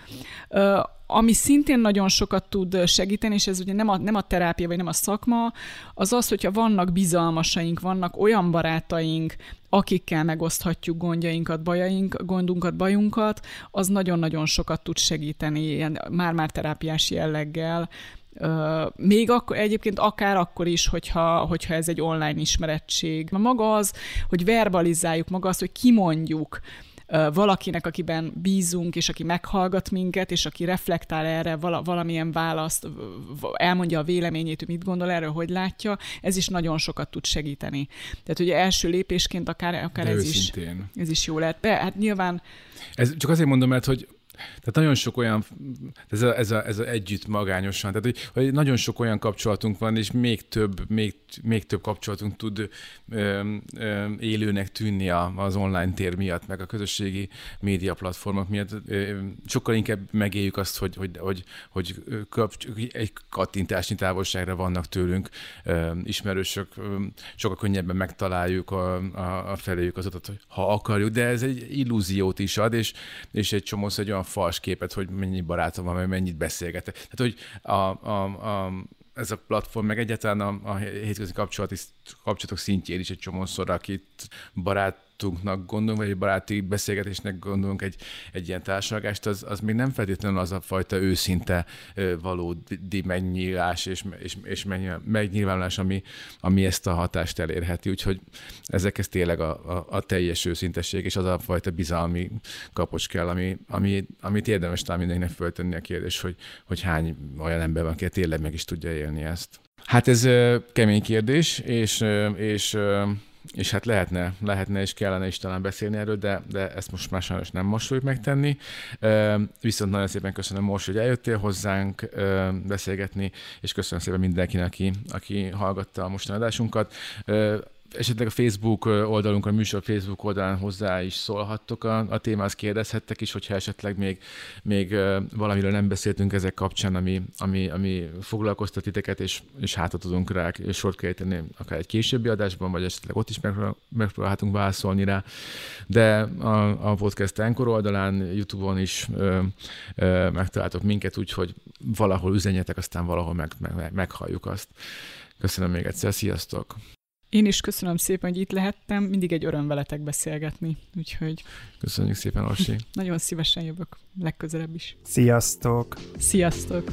Uh, ami szintén nagyon sokat tud segíteni, és ez ugye nem a, nem a terápia, vagy nem a szakma, az az, hogyha vannak bizalmasaink, vannak olyan barátaink, akikkel megoszthatjuk gondjainkat, bajaink, gondunkat, bajunkat, az nagyon-nagyon sokat tud segíteni, ilyen már-már terápiás jelleggel, még akkor, egyébként akár akkor is, hogyha, hogyha ez egy online ismerettség. Maga az, hogy verbalizáljuk, maga az, hogy kimondjuk, valakinek, akiben bízunk, és aki meghallgat minket, és aki reflektál erre vala, valamilyen választ, elmondja a véleményét, mit gondol erről, hogy látja, ez is nagyon sokat tud segíteni. Tehát ugye első lépésként akár, akár ez, is, ez is jó lehet. De hát nyilván... Ez csak azért mondom, mert hogy tehát nagyon sok olyan, ez a, ez a, ez a együtt magányosan, tehát hogy, hogy nagyon sok olyan kapcsolatunk van, és még több, még, még több kapcsolatunk tud ö, ö, élőnek tűnni a, az online tér miatt, meg a közösségi média platformok miatt. Sokkal inkább megéljük azt, hogy, hogy, hogy, hogy kapcs- egy kattintásnyi távolságra vannak tőlünk ö, ismerősök, ö, sokkal könnyebben megtaláljuk a, a, a feléjük az adat, ha akarjuk, de ez egy illúziót is ad, és, és egy csomó egy olyan fals képet, hogy mennyi barátom van, vagy mennyit beszélgetek. Tehát, hogy a, a, a, ez a platform, meg egyáltalán a, a hétközi kapcsolati, kapcsolatok szintjén is egy csomószor, akit barát barátunknak gondolunk, vagy egy baráti beszélgetésnek gondolunk egy, egy ilyen társadalmást, az, az még nem feltétlenül az a fajta őszinte valódi megnyílás és, és, és megnyilvánulás, ami, ami ezt a hatást elérheti. Úgyhogy ezek ez tényleg a, a, a teljes őszintesség, és az a fajta bizalmi kapocs kell, ami, ami, amit érdemes talán mindenkinek föltenni a kérdés, hogy, hogy hány olyan ember van, aki tényleg meg is tudja élni ezt. Hát ez kemény kérdés, és, és és hát lehetne, lehetne és kellene is talán beszélni erről, de, de ezt most már sajnos nem most fogjuk megtenni. Viszont nagyon szépen köszönöm most, hogy eljöttél hozzánk beszélgetni, és köszönöm szépen mindenkinek, aki, aki hallgatta a mostani adásunkat esetleg a Facebook oldalunkon, a műsor Facebook oldalán hozzá is szólhattok a, a témához, kérdezhettek is, hogyha esetleg még, még valamiről nem beszéltünk ezek kapcsán, ami, ami, ami foglalkoztat titeket, és, és hátra tudunk rá sort keríteni akár egy későbbi adásban, vagy esetleg ott is megpróbálhatunk válaszolni rá. De a, a podcast Anchor oldalán, YouTube-on is ö, ö, megtaláltok minket, úgyhogy valahol üzenjetek, aztán valahol meg, meg, meghalljuk azt. Köszönöm még egyszer, sziasztok! Én is köszönöm szépen, hogy itt lehettem. Mindig egy öröm veletek beszélgetni. Úgyhogy... Köszönjük szépen, Orsi. Nagyon szívesen jövök legközelebb is. Sziasztok! Sziasztok!